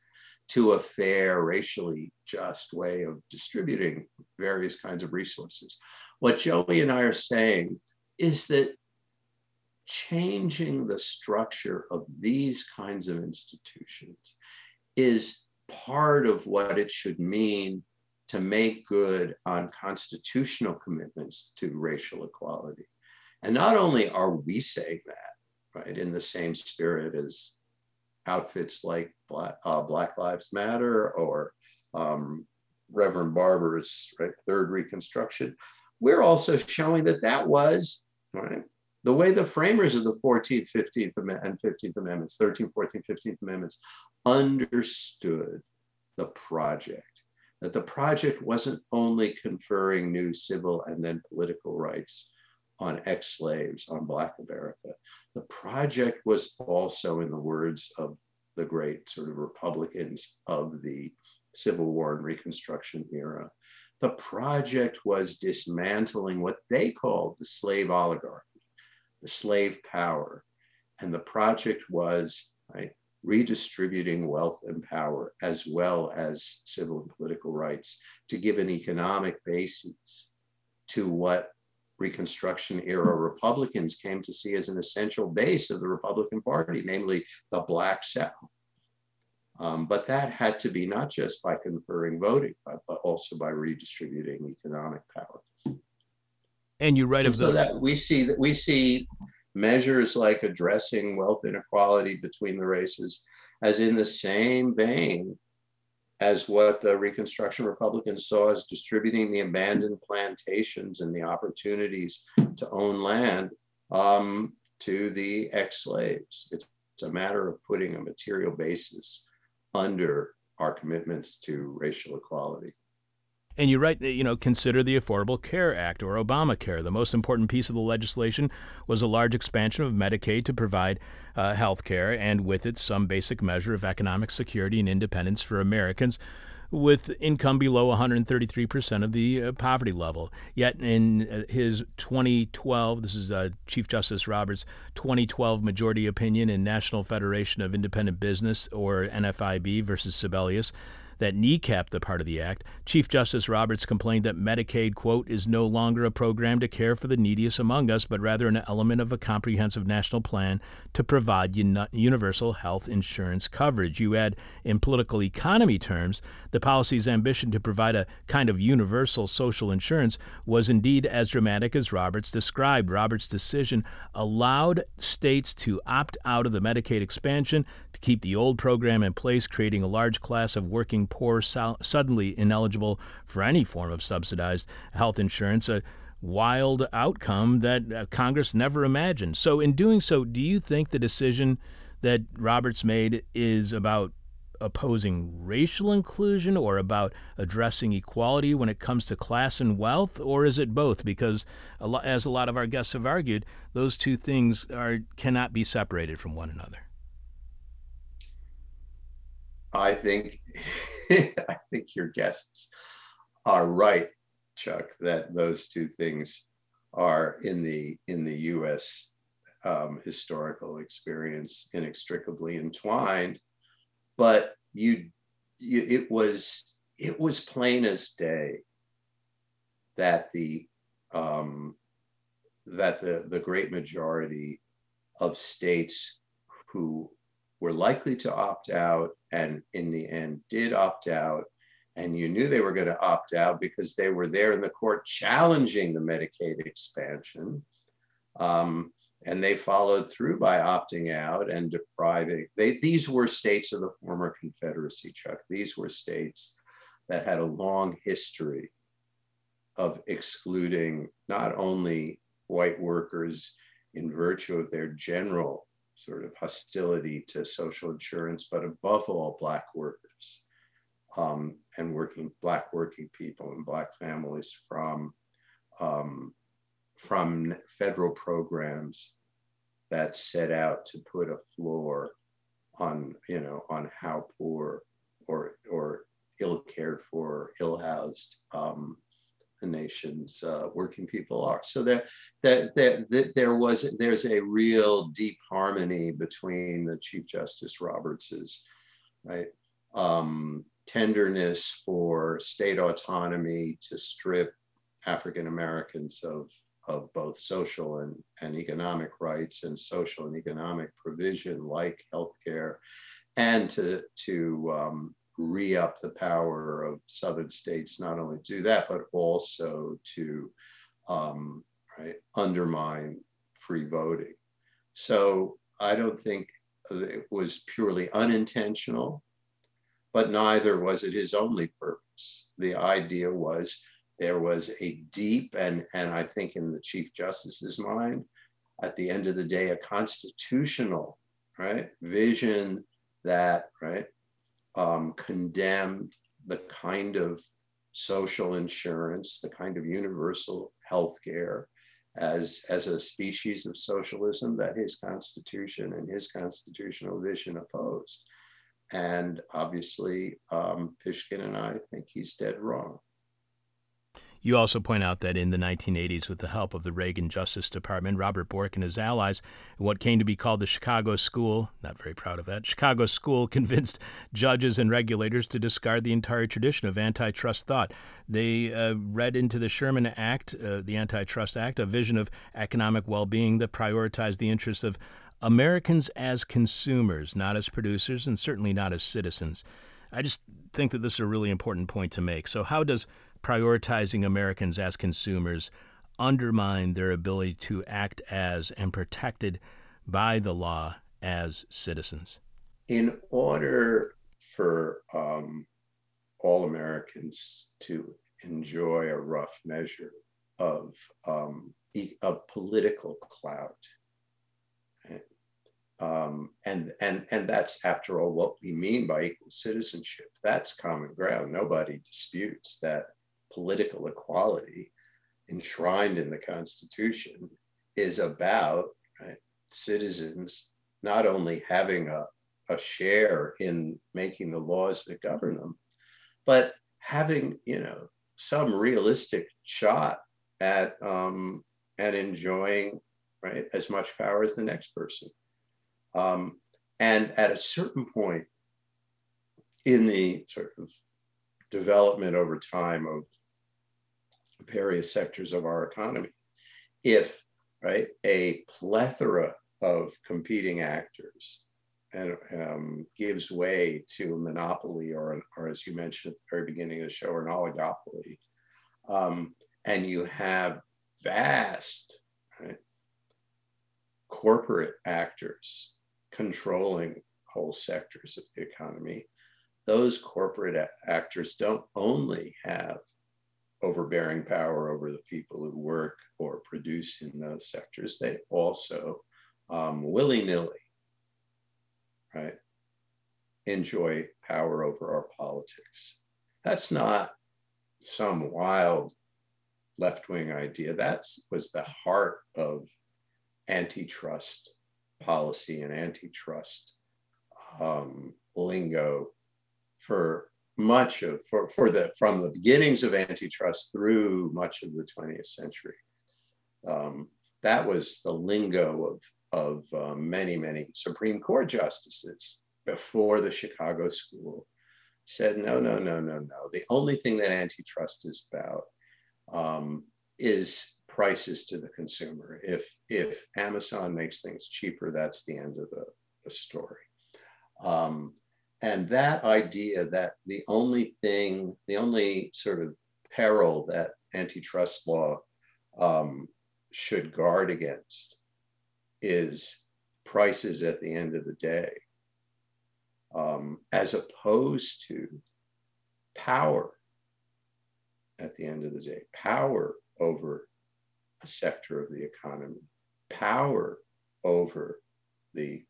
to a fair, racially just way of distributing various kinds of resources. What Joey and I are saying is that changing the structure of these kinds of institutions is part of what it should mean to make good on constitutional commitments to racial equality. And not only are we saying that, right, in the same spirit as outfits like Black, uh, Black Lives Matter or um, Reverend Barber's right, Third Reconstruction, we're also showing that that was right, the way the framers of the 14th, 15th, and 15th Amendments, 13th, 14th, 15th Amendments, understood the project. That the project wasn't only conferring new civil and then political rights on ex slaves, on Black America. The project was also, in the words of the great sort of Republicans of the Civil War and Reconstruction era, the project was dismantling what they called the slave oligarchy, the slave power. And the project was right, redistributing wealth and power as well as civil and political rights to give an economic basis to what Reconstruction era Republicans came to see as an essential base of the Republican Party, namely the Black South. Um, but that had to be not just by conferring voting, but, but also by redistributing economic power. And you write of so that we see that we see measures like addressing wealth inequality between the races as in the same vein as what the Reconstruction Republicans saw as distributing the abandoned plantations and the opportunities to own land um, to the ex slaves. It's, it's a matter of putting a material basis under our commitments to racial equality. And you write you know, consider the Affordable Care Act or Obamacare. The most important piece of the legislation was a large expansion of Medicaid to provide uh, health care and with it some basic measure of economic security and independence for Americans with income below 133% of the uh, poverty level. Yet in uh, his 2012, this is uh, Chief Justice Roberts' 2012 majority opinion in National Federation of Independent Business, or NFIB, versus Sebelius, that kneecapped the part of the act, Chief Justice Roberts complained that Medicaid, quote, is no longer a program to care for the neediest among us, but rather an element of a comprehensive national plan to provide un- universal health insurance coverage. You add, in political economy terms, the policy's ambition to provide a kind of universal social insurance was indeed as dramatic as Roberts described. Roberts' decision allowed states to opt out of the Medicaid expansion to keep the old program in place, creating a large class of working poor so- suddenly ineligible for any form of subsidized health insurance. A wild outcome that uh, Congress never imagined. So, in doing so, do you think the decision that Roberts made is about opposing racial inclusion or about addressing equality when it comes to class and wealth, or is it both? Because, as a lot of our guests have argued, those two things are cannot be separated from one another. I think [LAUGHS] I think your guests are right, Chuck, that those two things are in the in the U.S. Um, historical experience inextricably entwined. But you, you, it was it was plain as day that the um, that the the great majority of states who were likely to opt out and in the end did opt out. And you knew they were going to opt out because they were there in the court challenging the Medicaid expansion. Um, and they followed through by opting out and depriving. They, these were states of the former Confederacy, Chuck. These were states that had a long history of excluding not only white workers in virtue of their general sort of hostility to social insurance, but above all, Black workers um, and working Black working people and Black families from um, from federal programs that set out to put a floor on you know on how poor or or ill cared for, ill housed um, the nation's uh, working people are. So that there, there, there was there's a real deep harmony between the Chief Justice Roberts's right um, tenderness for state autonomy to strip African Americans of of both social and, and economic rights and social and economic provision like healthcare, and to to um, re-up the power of southern states not only to do that but also to um, right undermine free voting. So i don't think it was purely unintentional but neither was it his only purpose. The idea was there was a deep and and i think in the chief justice's mind at the end of the day a constitutional right vision that right um, condemned the kind of social insurance, the kind of universal health care as, as a species of socialism that his constitution and his constitutional vision opposed. And obviously, um, Fishkin and I think he's dead wrong. You also point out that in the 1980s, with the help of the Reagan Justice Department, Robert Bork and his allies, what came to be called the Chicago School, not very proud of that, Chicago School [LAUGHS] convinced judges and regulators to discard the entire tradition of antitrust thought. They uh, read into the Sherman Act, uh, the Antitrust Act, a vision of economic well being that prioritized the interests of Americans as consumers, not as producers, and certainly not as citizens. I just think that this is a really important point to make. So, how does prioritizing Americans as consumers undermine their ability to act as and protected by the law as citizens? In order for um, all Americans to enjoy a rough measure of um, of political clout, um, and and and that's after all what we mean by equal citizenship. That's common ground. Nobody disputes that political equality enshrined in the Constitution is about right, citizens not only having a, a share in making the laws that govern them, but having you know some realistic shot at um, at enjoying right as much power as the next person. Um, and at a certain point in the sort of development over time of various sectors of our economy. If right a plethora of competing actors and um, gives way to a monopoly or, an, or as you mentioned at the very beginning of the show, an oligopoly, um, and you have vast right, corporate actors controlling whole sectors of the economy, those corporate actors don't only have overbearing power over the people who work or produce in those sectors, they also um, willy nilly, right, enjoy power over our politics. That's not some wild left wing idea. That was the heart of antitrust policy and antitrust um, lingo for much of for, for the from the beginnings of antitrust through much of the 20th century. Um, that was the lingo of of uh, many many Supreme Court justices before the Chicago School said no no no no no. The only thing that antitrust is about um, is prices to the consumer. If if Amazon makes things cheaper, that's the end of the, the story. Um, and that idea that the only thing, the only sort of peril that antitrust law um, should guard against is prices at the end of the day, um, as opposed to power at the end of the day, power over a sector of the economy, power over the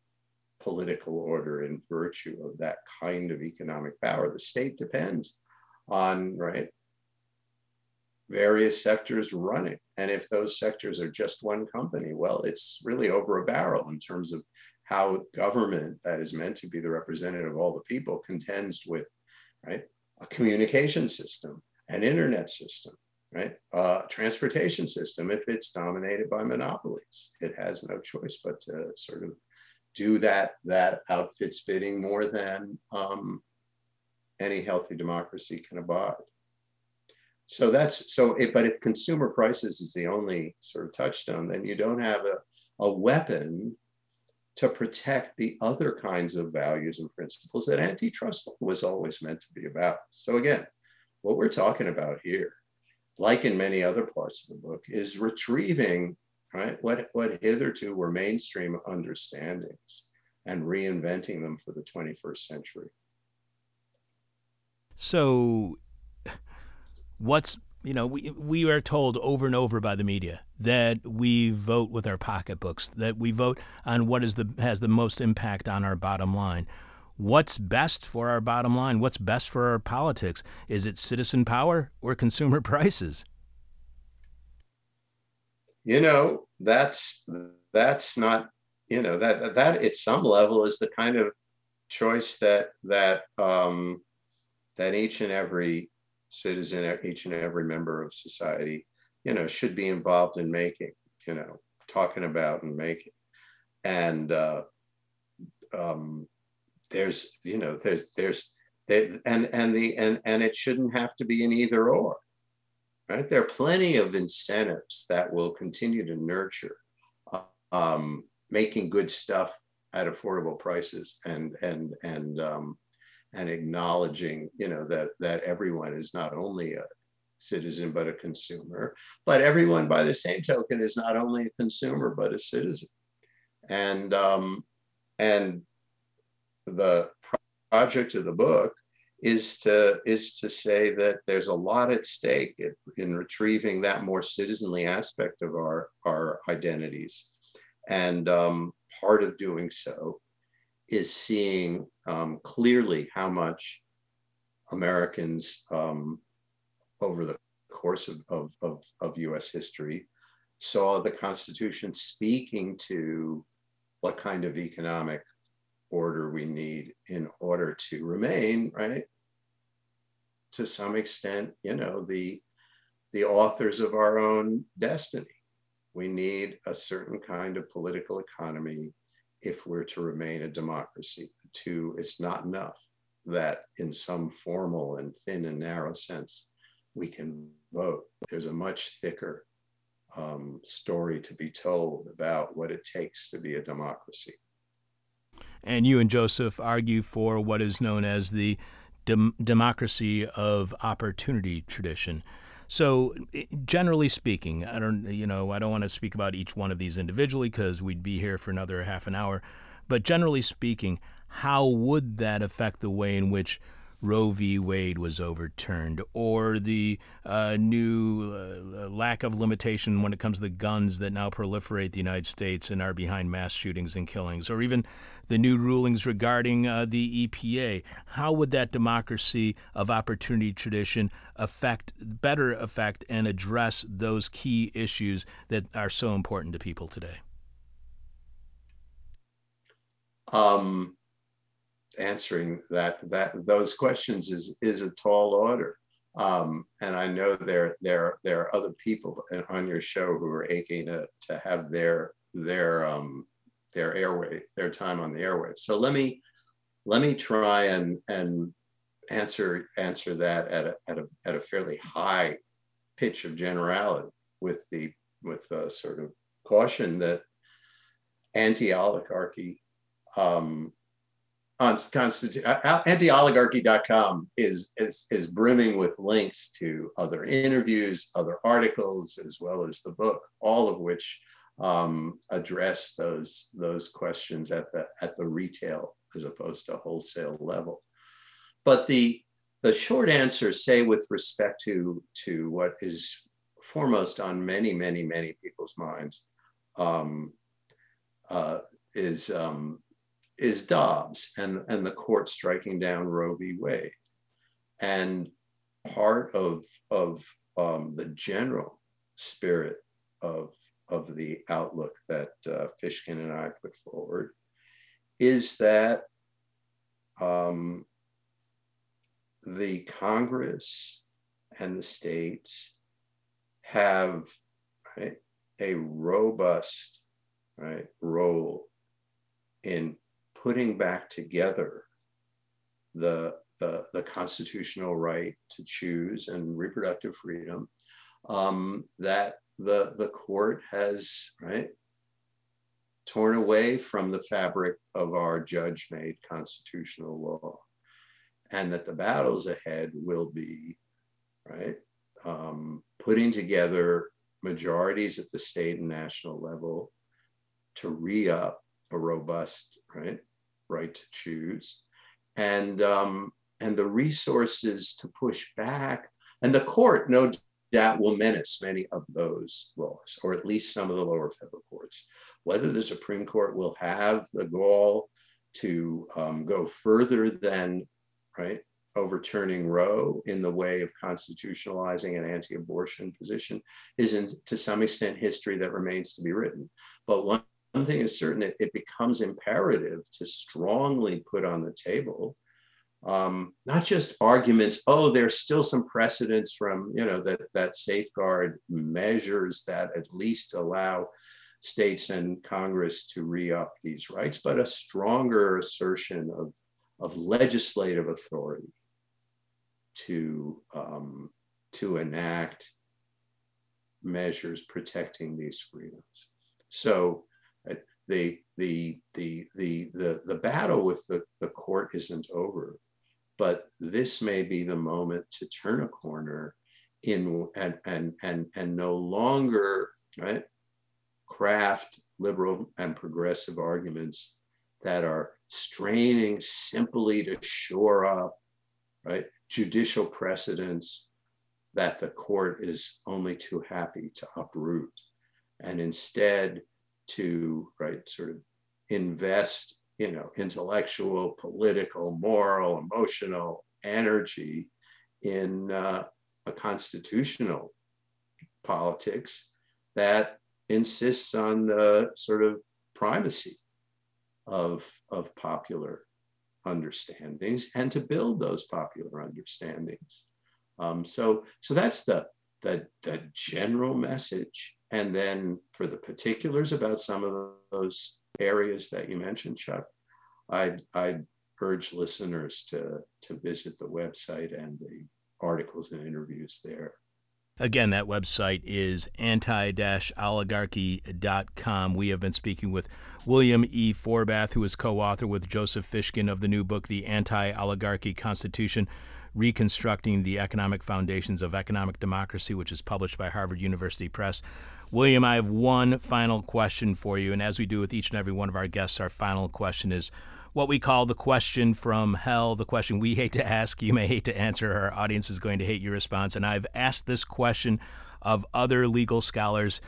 political order in virtue of that kind of economic power. The state depends on, right, various sectors running. And if those sectors are just one company, well, it's really over a barrel in terms of how government that is meant to be the representative of all the people contends with right a communication system an internet system right uh, transportation system if it's dominated by monopolies it has no choice but to sort of do that that outfits bidding more than um, any healthy democracy can abide. So that's so but if consumer prices is the only sort of touchstone then you don't have a, a weapon to protect the other kinds of values and principles that antitrust was always meant to be about. So again what we're talking about here like in many other parts of the book is retrieving right? What what hitherto were mainstream understandings and reinventing them for the 21st century? So what's you know we we are told over and over by the media that we vote with our pocketbooks that we vote on what is the has the most impact on our bottom line. What's best for our bottom line? What's best for our politics? Is it citizen power or consumer [LAUGHS] prices you know that's that's not you know that that at some level is the kind of choice that that um that each and every citizen, each and every member of society, you know, should be involved in making, you know, talking about and making. And uh, um, there's, you know, there's, there's, they, and and the and and it shouldn't have to be an either or, right? There are plenty of incentives that will continue to nurture um, making good stuff at affordable prices and and and um, and acknowledging, you know, that that everyone is not only a citizen but a consumer, but everyone by the same token is not only a consumer but a citizen, and um, and the project of the book is to is to say that there's a lot at stake in, in retrieving that more citizenly aspect of our our identities, and um, part of doing so is seeing um, clearly how much Americans um, over the course of, of, of, of, US history saw the Constitution speaking to what kind of economic order we need in order to remain, right? To some extent, you know, the, the authors of our own destiny. We need a certain kind of political economy if we're to remain a democracy. Two, it's not enough that in some formal and thin and narrow sense we can vote. There's a much thicker um, story to be told about what it takes to be a democracy. And you and Joseph argue for what is known as the dem- democracy of opportunity tradition. So, generally speaking, I don't, you know, I don't want to speak about each one of these individually because we'd be here for another half an hour. But generally speaking, how would that affect the way in which Roe v. Wade was overturned, or the uh, new uh, lack of limitation when it comes to the guns that now proliferate the United States and are behind mass shootings and killings, or even the new rulings regarding uh, the EPA. How would that democracy of opportunity tradition affect, better affect, and address those key issues that are so important to people today? Um, answering that that those questions is is a tall order. Um, and I know there there there are other people on your show who are aching to, to have their their um, their airway their time on the airway. So let me let me try and and answer answer that at a, at a at a fairly high pitch of generality with the with a sort of caution that anti-oligarchy um, on constitu- anti-oligarchy.com is, is is brimming with links to other interviews, other articles, as well as the book, all of which um, address those those questions at the at the retail as opposed to wholesale level. But the the short answer, say with respect to to what is foremost on many many many people's minds, um, uh, is um, is Dobbs and, and the court striking down Roe v. Wade. And part of, of um, the general spirit of, of the outlook that uh, Fishkin and I put forward is that um, the Congress and the states have right, a robust right, role in putting back together the, the, the constitutional right to choose and reproductive freedom um, that the, the court has right torn away from the fabric of our judge-made constitutional law and that the battles ahead will be right um, putting together majorities at the state and national level to re-up a robust right right to choose and um, and the resources to push back and the court no doubt will menace many of those laws or at least some of the lower federal courts whether the supreme court will have the gall to um, go further than right overturning Roe in the way of constitutionalizing an anti-abortion position is to some extent history that remains to be written. But one, one thing is certain that it becomes imperative to strongly put on the table um, not just arguments, oh, there's still some precedents from, you know, that, that safeguard measures that at least allow states and Congress to re-up these rights, but a stronger assertion of, of legislative authority to, um, to enact measures protecting these freedoms. So uh, the, the, the, the, the, the battle with the, the court isn't over, but this may be the moment to turn a corner in and, and, and, and no longer right, craft liberal and progressive arguments that are straining simply to shore up right judicial precedents that the court is only too happy to uproot. And instead to right sort of invest you know intellectual political moral emotional energy in uh, a constitutional politics that insists on the sort of primacy of, of popular understandings and to build those popular understandings. Um, so, so that's the, the, the general message. And then for the particulars about some of those areas that you mentioned, Chuck, I'd, I'd urge listeners to, to visit the website and the articles and interviews there. Again, that website is anti-oligarchy.com. We have been speaking with William E. Forbath, who is co-author with Joseph Fishkin of the new book, The Anti-Oligarchy Constitution, Reconstructing the Economic Foundations of Economic Democracy, which is published by Harvard University Press. William, I have one final question for you, and as we do with each and every one of our guests, our final question is what we call the question from hell, the question we hate to ask, you may hate to answer, our audience is going to hate your response. And I've asked this question of other legal scholars,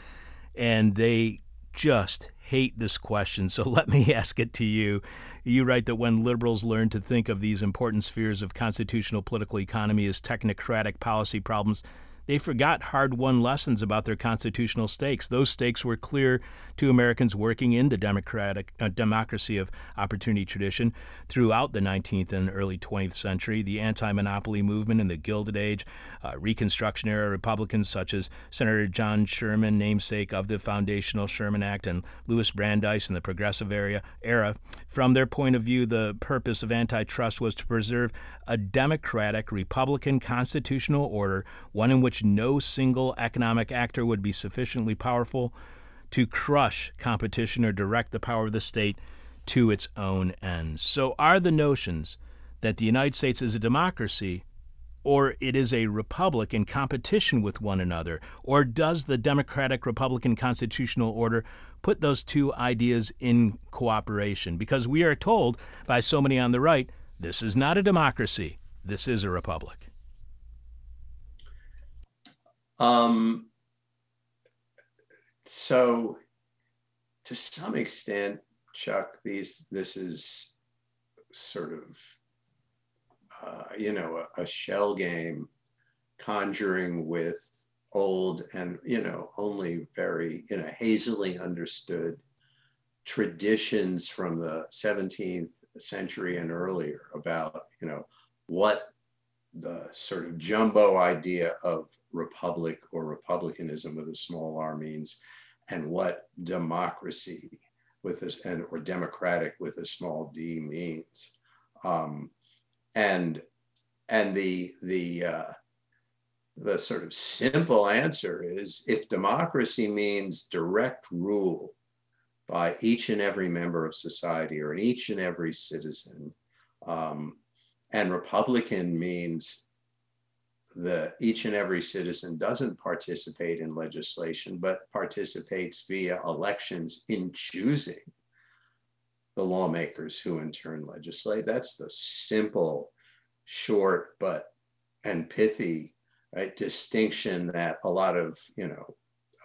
and they just hate this question. So [LAUGHS] let me ask it to you. You write that when liberals learn to think of these important spheres of constitutional political economy as technocratic policy problems, they forgot hard won lessons about their constitutional stakes. Those stakes were clear to Americans working in the democratic uh, democracy of opportunity tradition throughout the 19th and early 20th century. The anti monopoly movement in the Gilded Age, uh, Reconstruction era Republicans such as Senator John Sherman, namesake of the foundational Sherman Act, and Louis Brandeis in the Progressive era, era. From their point of view, the purpose of antitrust was to preserve a democratic Republican constitutional order, one in which no single economic actor would be sufficiently powerful to crush competition or direct the power of the state to its own ends. So, are the notions that the United States is a democracy or it is a republic in competition with one another? Or does the democratic republican constitutional order put those two ideas in cooperation? Because we are told by so many on the right this is not a democracy, this is a republic. Um, so, to some extent, Chuck, these this is sort of uh, you know a, a, shell game, conjuring with old and you know only very you know hazily understood traditions from the 17th century and earlier about, you know, what the sort of jumbo idea of republic or republicanism with a small r means and what democracy with this and or democratic with a small d means. Um, and and the the uh, the sort of simple answer is if democracy means direct rule by each and every member of society or each and every citizen um, and republican means the each and every citizen doesn't participate in legislation but participates via elections in choosing the lawmakers who in turn legislate. That's the simple short but and pithy right distinction that a lot of you know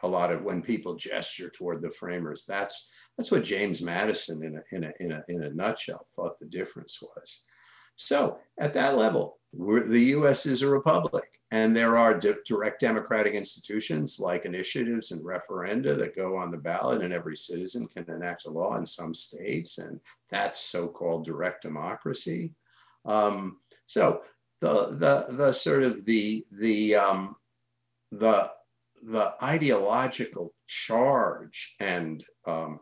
a lot of when people gesture toward the framers that's that's what james madison in a in a in a, in a nutshell thought the difference was so at that level the us is a republic and there are di- direct democratic institutions like initiatives and referenda that go on the ballot, and every citizen can enact a law in some states, and that's so-called direct democracy. Um, so the the the sort of the the um, the the ideological charge and um,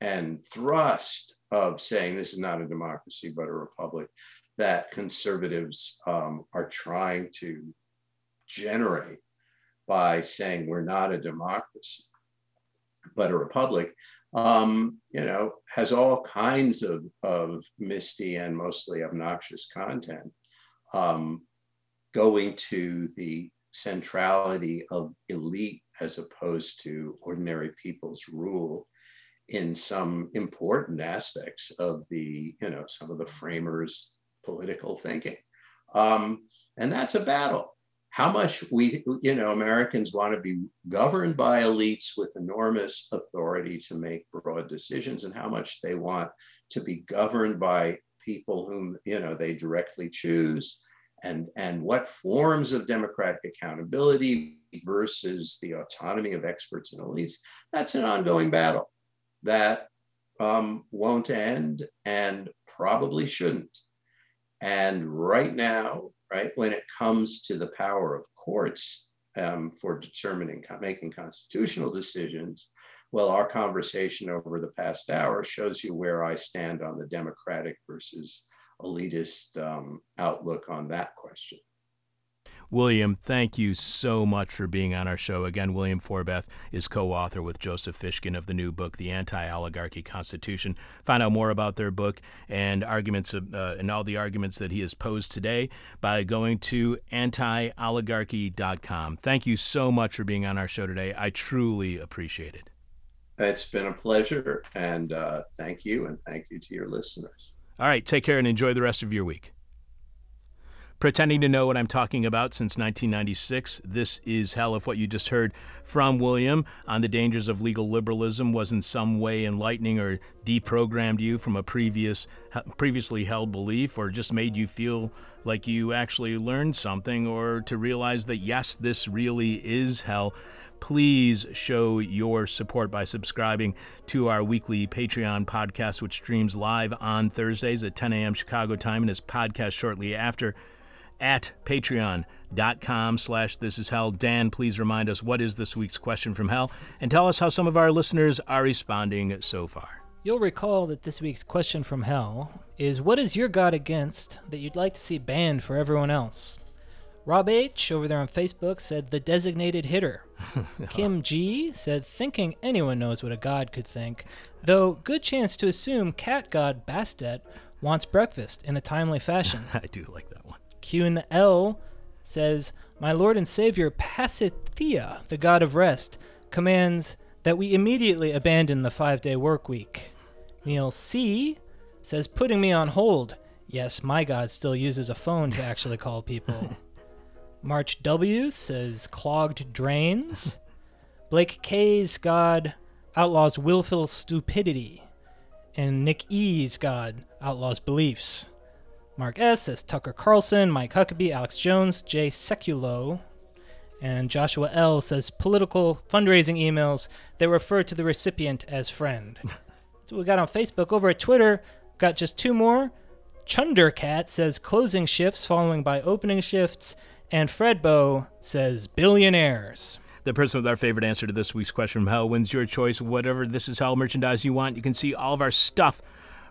and thrust of saying this is not a democracy but a republic that conservatives um, are trying to generate by saying we're not a democracy but a republic um, you know has all kinds of, of misty and mostly obnoxious content um, going to the centrality of elite as opposed to ordinary people's rule in some important aspects of the you know some of the framers political thinking. Um, and that's a battle. How much we, you know, Americans want to be governed by elites with enormous authority to make broad decisions, and how much they want to be governed by people whom, you know, they directly choose, and, and what forms of democratic accountability versus the autonomy of experts and elites, that's an ongoing battle that um, won't end and probably shouldn't. And right now, right, when it comes to the power of courts um, for determining, making constitutional decisions, well, our conversation over the past hour shows you where I stand on the democratic versus elitist um, outlook on that question. William, thank you so much for being on our show. Again, William Forbath is co author with Joseph Fishkin of the new book, The Anti Oligarchy Constitution. Find out more about their book and arguments uh, and all the arguments that he has posed today by going to antioligarchy.com. Thank you so much for being on our show today. I truly appreciate it. It's been a pleasure, and uh, thank you, and thank you to your listeners. All right, take care and enjoy the rest of your week. Pretending to know what I'm talking about since 1996, this is hell if what you just heard from William on the dangers of legal liberalism was in some way enlightening or deprogrammed you from a previous previously held belief or just made you feel like you actually learned something or to realize that yes, this really is hell please show your support by subscribing to our weekly Patreon podcast, which streams live on Thursdays at 10 a.m. Chicago time and is podcast shortly after at patreon.com slash this is hell. Dan, please remind us what is this week's question from hell and tell us how some of our listeners are responding so far. You'll recall that this week's question from hell is what is your God against that you'd like to see banned for everyone else? Rob H over there on Facebook said the designated hitter. [LAUGHS] Kim G said thinking anyone knows what a god could think, though good chance to assume cat god Bastet wants breakfast in a timely fashion. [LAUGHS] I do like that. Q and L says, My Lord and Savior Pasithea, the God of rest, commands that we immediately abandon the five day work week. Neil C says, putting me on hold. Yes, my God still uses a phone to actually call people. [LAUGHS] March W says, clogged drains. Blake K's God outlaws willful stupidity. And Nick E's God outlaws beliefs. Mark S. says Tucker Carlson, Mike Huckabee, Alex Jones, Jay Sekulow, and Joshua L. says political fundraising emails that refer to the recipient as friend. [LAUGHS] That's what we got on Facebook. Over at Twitter, got just two more. Chundercat says closing shifts following by opening shifts. And Fredbo says billionaires. The person with our favorite answer to this week's question from hell wins your choice, whatever This Is Hell merchandise you want. You can see all of our stuff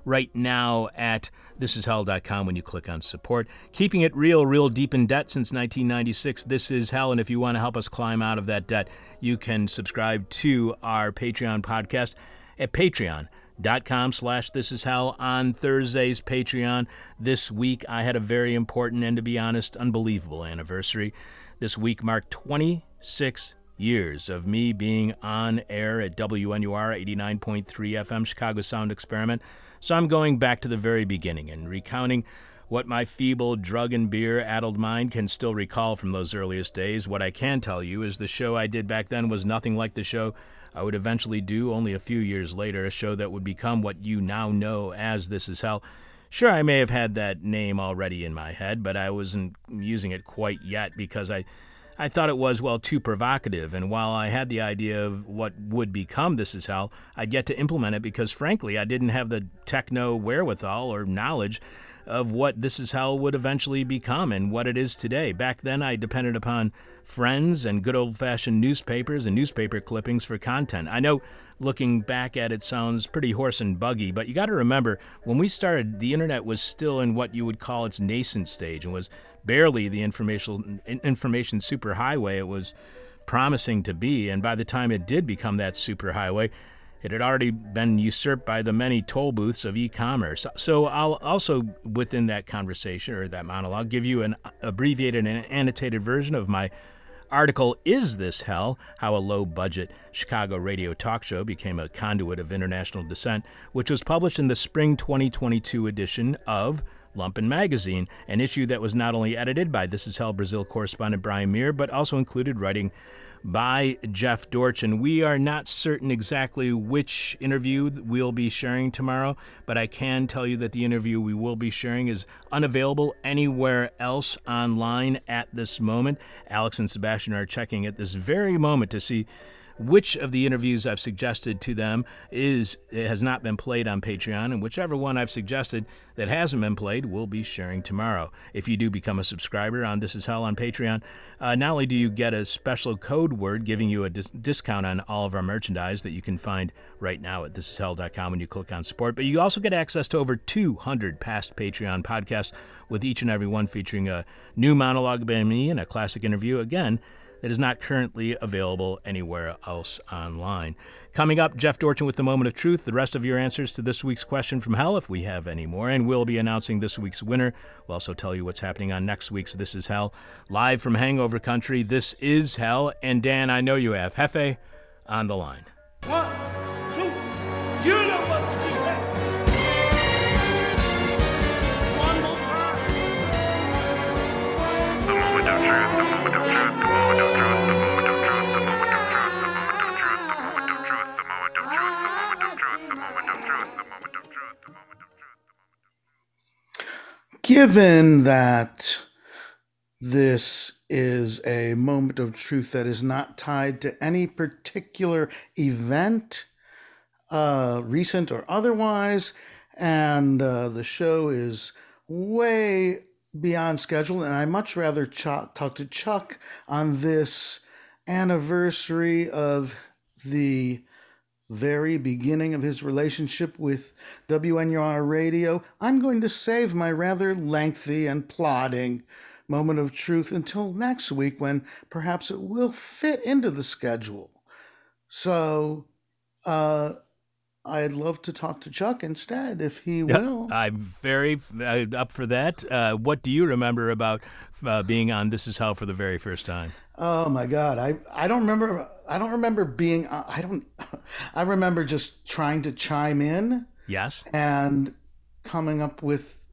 right now at thisishell.com when you click on support. Keeping it real, real deep in debt since 1996. This is hell. And if you want to help us climb out of that debt, you can subscribe to our Patreon podcast at patreon.com slash this is hell on Thursday's Patreon. This week I had a very important and to be honest, unbelievable anniversary. This week marked 26 years of me being on air at WNUR 89.3 FM Chicago Sound Experiment. So I'm going back to the very beginning and recounting what my feeble drug and beer addled mind can still recall from those earliest days. What I can tell you is the show I did back then was nothing like the show I would eventually do only a few years later, a show that would become what you now know as This Is Hell. Sure, I may have had that name already in my head, but I wasn't using it quite yet because I I thought it was, well, too provocative. And while I had the idea of what would become This Is Hell, I'd yet to implement it because, frankly, I didn't have the techno wherewithal or knowledge of what This Is Hell would eventually become and what it is today. Back then, I depended upon friends and good old fashioned newspapers and newspaper clippings for content. I know looking back at it sounds pretty horse and buggy, but you got to remember when we started, the internet was still in what you would call its nascent stage and was barely the information information superhighway it was promising to be. And by the time it did become that superhighway, it had already been usurped by the many toll booths of e-commerce. So I'll also, within that conversation or that monologue, give you an abbreviated and annotated version of my article Is This Hell? How a Low Budget Chicago Radio Talk Show Became a Conduit of International Dissent, which was published in the spring 2022 edition of Lumpen Magazine, an issue that was not only edited by This Is Hell Brazil correspondent Brian Mier, but also included writing by Jeff Dorchen. We are not certain exactly which interview we'll be sharing tomorrow, but I can tell you that the interview we will be sharing is unavailable anywhere else online at this moment. Alex and Sebastian are checking at this very moment to see which of the interviews I've suggested to them is has not been played on Patreon, and whichever one I've suggested that hasn't been played, we'll be sharing tomorrow. If you do become a subscriber on This Is Hell on Patreon, uh, not only do you get a special code word giving you a dis- discount on all of our merchandise that you can find right now at thisishell.com when you click on support, but you also get access to over 200 past Patreon podcasts, with each and every one featuring a new monologue by me and a classic interview. Again, that is not currently available anywhere else online. Coming up, Jeff Dorchen with the moment of truth, the rest of your answers to this week's question from hell, if we have any more, and we'll be announcing this week's winner. We'll also tell you what's happening on next week's This Is Hell. Live from Hangover Country, this is Hell, and Dan, I know you have Hefe on the line. One, two, you know Given that this is a moment of truth that is not tied to any particular event, uh, recent or otherwise, and uh, the show is way beyond schedule, and I much rather ch- talk to Chuck on this anniversary of the very beginning of his relationship with WNUR Radio, I'm going to save my rather lengthy and plodding moment of truth until next week when perhaps it will fit into the schedule. So, uh, I'd love to talk to Chuck instead if he Yeah, will. I'm very uh, up for that. Uh, what do you remember about uh, being on This Is Hell for the very first time? Oh my God, I I don't remember. I don't remember being. uh, I don't. [LAUGHS] I remember just trying to chime in. Yes? and coming up with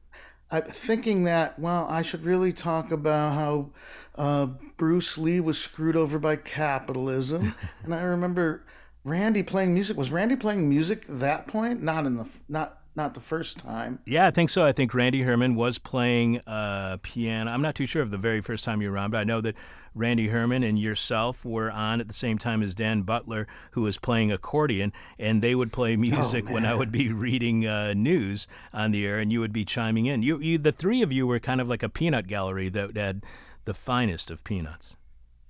uh, thinking that well i should really talk about how uh, bruce lee was screwed over by capitalism [LAUGHS] and i remember randy playing music was randy playing music at that point not in the not not the first time. Yeah, I think so. I think Randy Herman was playing uh, piano. I'm not too sure of the very first time you were on, but I know that Randy Herman and yourself were on at the same time as Dan Butler, who was playing accordion, and they would play music when I would be reading uh, news on the air, and you would be chiming in. You, you, the three of you were kind of like a peanut gallery that had the finest of peanuts.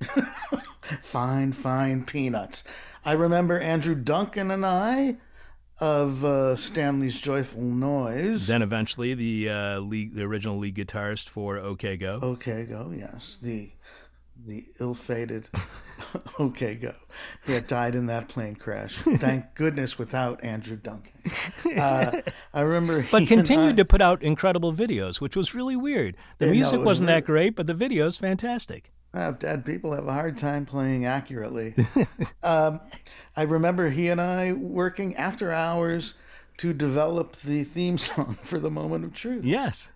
[LAUGHS] Fine, fine peanuts. I remember Andrew Duncan and I of uh, Stanley's Joyful Noise. Then eventually the uh, lead, the original lead guitarist for OK Go. Okay, go. Yes, the the ill-fated. [LAUGHS] okay, go. He had died in that plane crash. Thank [LAUGHS] goodness, without Andrew Duncan. Uh, I remember. but continued and to put out incredible videos, which was really weird. The Yeah, music it was wasn't really- that great, but the videos fantastic. Well, dead people have a hard time playing accurately. [LAUGHS] um, I remember he and I working after hours to develop the theme [LAUGHS] song for the Moment of Truth, Yes.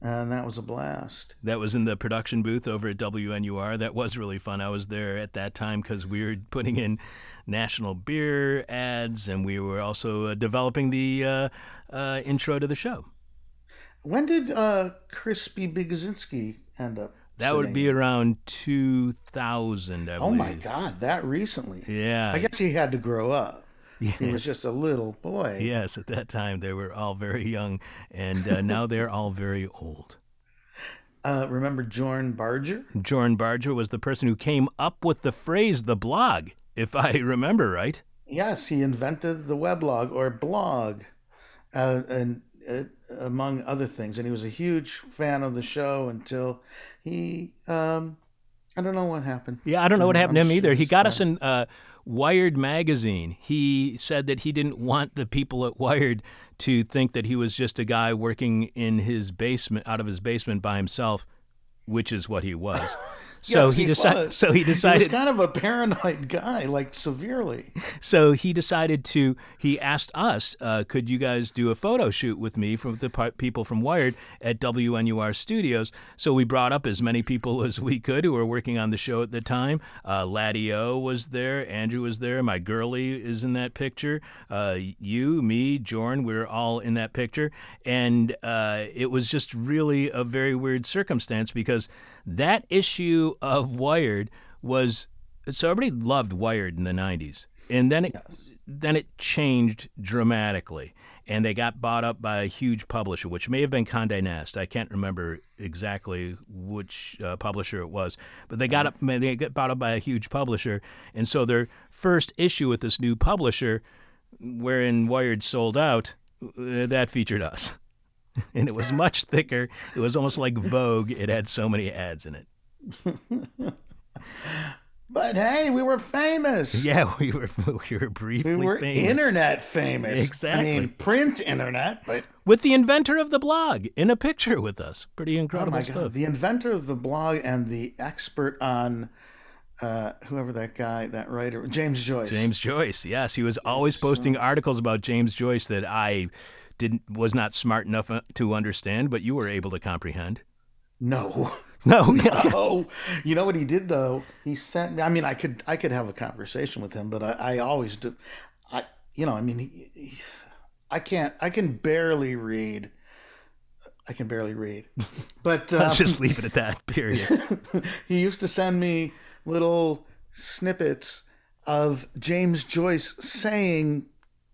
and that was a blast. That was in the production booth over at WNUR. That was really fun. I was there at that time because we were putting in national beer ads and we were also uh, developing the uh, uh, intro to the show. When did uh, Crispy Bigazinski end up? That would be around 2000, I Oh my. God, that recently. Yeah. I guess he had to grow up. He was just a little boy. Yes, at that time they were all very young, and uh, now they're all very old. [LAUGHS] Uh, remember Jorn Barger? Jorn Barger was the person who came up with the phrase "the blog," if I [LAUGHS] remember right. Yes, he invented the weblog or blog, uh, and uh, among other things. And he was a huge fan of the show until he, um, I don't know what happened. Yeah, I don't know what I'm happened to him sure either. He got us in uh, Wired magazine. He said that he didn't want the people at Wired to think that he was just a guy working in his basement, out of his basement by himself, which is what he was. [LAUGHS] So Yes, he, he decided. So he He was kind of a paranoid guy, like severely. So he decided to. He asked us, uh, "Could you guys do a photo shoot with me from the people from Wired at WNUR Studios?" So we brought up as many people as we could who were working on the show at the time. Uh, Laddie O was there, Andrew was there, my girlie is in that picture. Uh, you, me, Jorn, we are all in that picture, and uh, it was just really a very weird circumstance because that issue of Wired was so everybody loved Wired in the '90s, and then it then it changed dramatically, and they got bought up by a huge publisher, which may have been Condé Nast. I can't remember exactly which uh, publisher it was, but they got up they got bought up by a huge publisher, and so their first issue with this new publisher, wherein Wired sold out, uh, that featured us. [LAUGHS] And it was much thicker. It was almost like Vogue. It had so many ads in it. [LAUGHS] But hey, we were famous. [LAUGHS] Yeah, we were we were briefly We were famous. internet famous. Exactly. I mean, print internet, but with the inventor of the blog in a picture with us. Pretty oh incredible my stuff. god, the inventor of the blog and the expert on uh, whoever that guy, that writer, James Joyce. James Joyce, yes, he was always posting articles about James Joyce that I didn't was not smart enough uh, to understand, but you were able to comprehend. No. [LAUGHS] No, yeah. [LAUGHS] Oh, you know what he did though? He sent me. I mean, I could I could have a conversation with him, but I, I always do. I you know, I mean, he, he, I can't. I can barely read. I can barely read, [LAUGHS] but let's um, just leave it at that. Period. he used to send me little snippets of James Joyce saying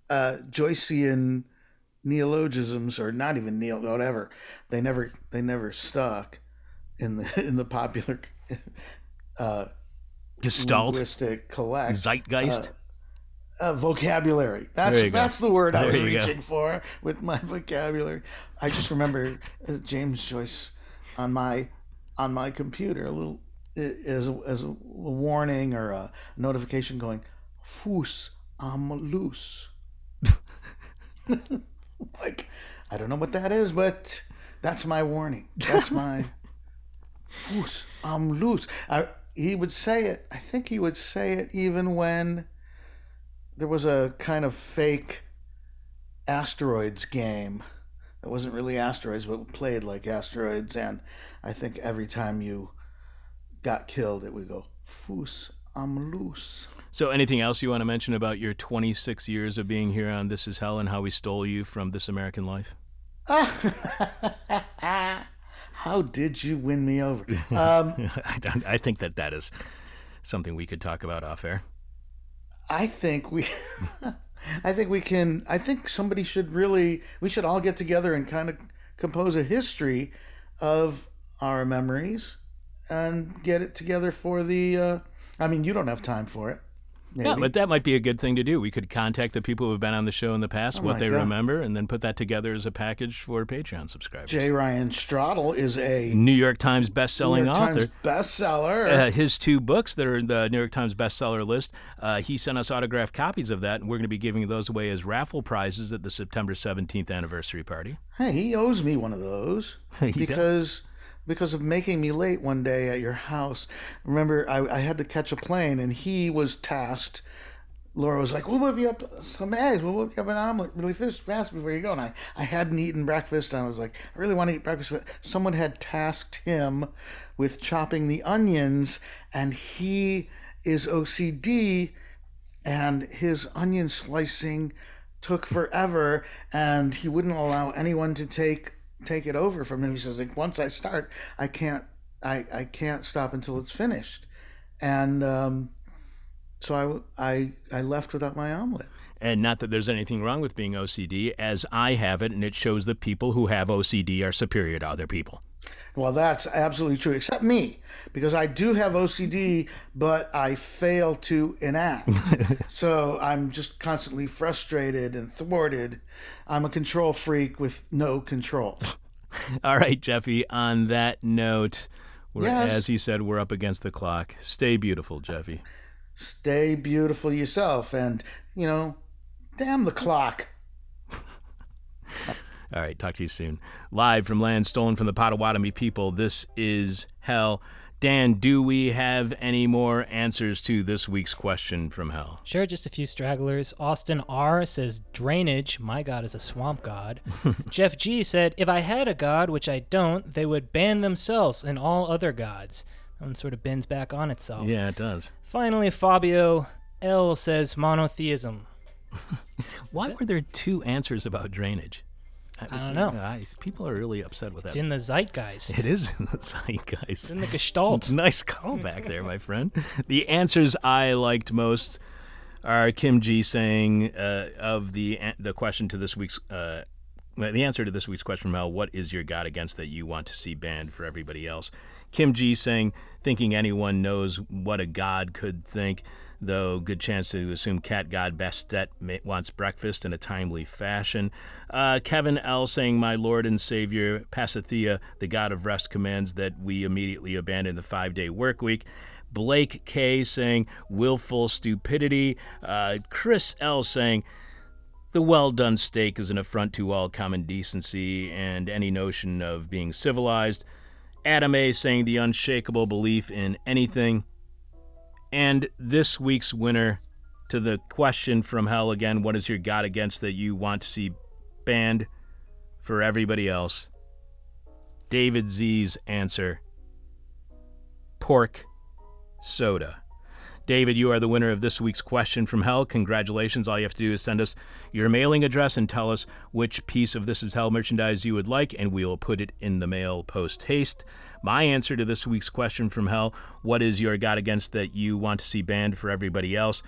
uh, Joycean neologisms, or not even neo, whatever. They never they never stuck in the [LAUGHS] in the popular [LAUGHS] uh, Gestalt, linguistic collect zeitgeist. uh, vocabulary. That's you go. that's the word I There was you go. reaching for with my vocabulary. I just remember uh, James Joyce on my on my computer a little as a, as a warning or a notification going, "Fus am loose." [LAUGHS] [LAUGHS] like I don't know what that is, but that's my warning. That's my [LAUGHS] Fus am loose. I, he would say it. I think he would say it even when there was a kind of fake asteroids game that wasn't really asteroids but played like asteroids and i think every time you got killed it would go foos i'm loose So, anything else you want to mention about your 26 years of being here on This Is Hell and how we stole you from This American Life? [LAUGHS] How did you win me over? [LAUGHS] Um, [LAUGHS] I, don't, I think that that is something we could talk about off air. I think we, I think we can. I think somebody should really. We should all get together and kind of compose a history of our memories and get it together for the. Uh, I mean, you don't have time for it. Maybe. Yeah, but that might be a good thing to do. We could contact the people who've been on the show in the past, Oh what they God. remember, and then put that together as a package for Patreon subscribers. J. Ryan Stradal is a New York Times New best-selling York author. Times bestseller. Uh, his two books that are in the New York Times bestseller list. Uh, he sent us autographed copies of that, and we're going to be giving those away as raffle prizes at the September 17th anniversary party. Hey, he owes me one of those [LAUGHS] because because of making me late one day at your house. Remember, I, I had to catch a plane, and he was tasked. Laura was like, "We'll whip you up some eggs. We'll whip you up an omelet really fast, before you go." And I, I hadn't eaten breakfast, and I was like, "I really want to eat breakfast." Someone had tasked him with chopping the onions, and he is OCD, and his onion slicing took forever and he wouldn't allow anyone to take take it over from him. He says like once i start i can't i i can't stop until it's finished. And um so i i i left without my omelet. And not that there's anything wrong with being OCD, as I have it, and it shows that people who have OCD are superior to other people. Well that's absolutely true except me because i do have ocd but i fail to enact [LAUGHS] so i'm just constantly frustrated and thwarted i'm a control freak with no control [LAUGHS] All right, Jeffy, on that note, we're, Yes. as he said, we're up against the clock. Stay beautiful, Jeffy. stay beautiful yourself and you know damn the clock [LAUGHS] All right, talk to you soon. Live from land stolen from the Potawatomi people, this is Hell. Dan, do we have any more answers to this week's question from Hell? Sure, just a few stragglers. Austin R says drainage. My god is a swamp god. [LAUGHS] Jeff G said if I had a god, which I don't, they would ban themselves and all other gods. That one sort of bends back on itself. Yeah, it does. Finally, Fabio L says monotheism. [LAUGHS] Why were there two answers about drainage? I, don't know. I, people are really upset with that. It's in the zeitgeist. It is in the [LAUGHS] It's zeitgeist. in the gestalt. [LAUGHS] Nice callback there, my friend. The answers I liked most are Kim G saying uh, of the the question to this week's uh, the answer to this week's question, Mel, what is your God against that you want to see banned for everybody else? Kim G saying, thinking anyone knows what a God could think, though good chance to assume cat god Bastet wants breakfast in a timely fashion. Uh, Kevin L saying, my Lord and Savior Pasithea, the God of rest, commands that we immediately abandon the five-day work week. Blake K saying, willful stupidity. Uh, Chris L saying, the well done steak is an affront to all common decency and any notion of being civilized. Adam A saying the unshakable belief in anything. And this week's winner to the question from hell again what is your God against that you want to see banned for everybody else? David Z's answer pork soda. David, you are the winner of this week's question from hell. Congratulations. All you have to do is send us your mailing address and tell us which piece of This Is Hell merchandise you would like, and we will put it in the mail post haste. My answer to this week's question from hell what is your God against that you want to see banned for everybody else?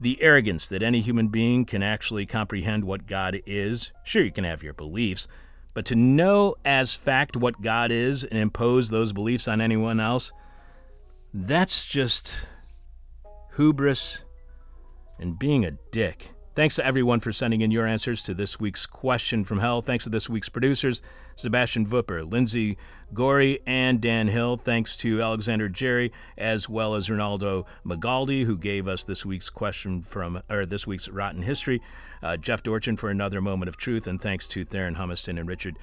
The arrogance that any human being can actually comprehend what God is. Sure, you can have your beliefs, but to know as fact what God is and impose those beliefs on anyone else, that's just hubris, and being a dick. Thanks to everyone for sending in your answers to this week's question from hell. Thanks to this week's producers, Sebastian Vupper, Lindsay Gorey, and Dan Hill. Thanks to Alexander Jerry, as well as Ronaldo Magaldi, who gave us this week's question from, or this week's Rotten History. Uh, Jeff Dorchen for another moment of truth, and thanks to Theron Humiston and Richard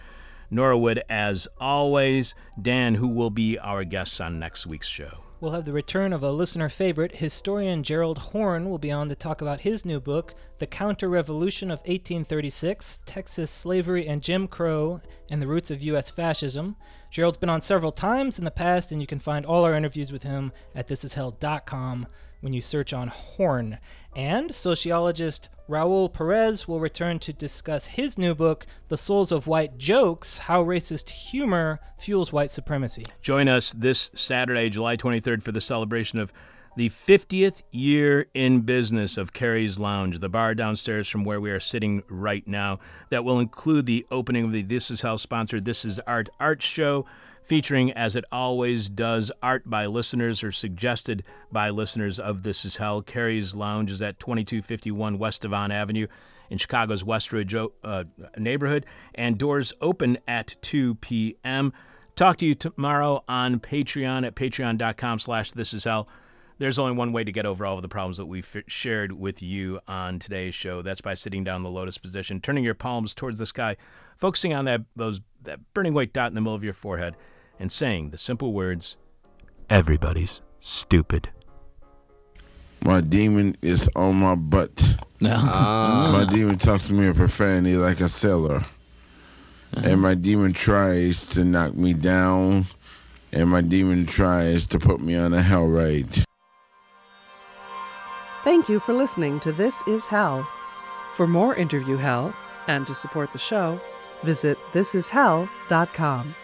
Norwood, as always. Dan, who will be our guests on next week's show. We'll have the return of a listener favorite. Historian Gerald Horne will be on to talk about his new book, The Counter Revolution of 1836 Texas Slavery and Jim Crow and the Roots of U.S. Fascism. Gerald's been on several times in the past, and you can find all our interviews with him at thisishell.com. when you search on Horne. And sociologist Raul Perez will return to discuss his new book, The Souls of White Jokes How Racist Humor Fuels White Supremacy. Join us this Saturday, July 23rd, for the celebration of the 50th year in business of Cary's Lounge, the bar downstairs from where we are sitting right now, that will include the opening of the This Is Hell sponsored This Is Art Art Show, featuring, as it always does, art by listeners or suggested by listeners of This Is Hell. Cary's Lounge is at 2251 West Devon Avenue in Chicago's Westridge uh, neighborhood, and doors open at 2 p.m. Talk to you tomorrow on Patreon at patreon.com slash This Is Hell there's only one way to get over all of the problems that we've shared with you on today's show. That's by sitting down in the lotus position, turning your palms towards the sky, focusing on that those that burning white dot in the middle of your forehead, and saying the simple words, "Everybody's stupid." My demon is on my butt. [LAUGHS] My demon talks to me in profanity like a sailor. And my demon tries to knock me down. And my demon tries to put me on a hell ride. Thank you for listening to This Is Hell. For more interview hell and to support the show, visit thisishell.com.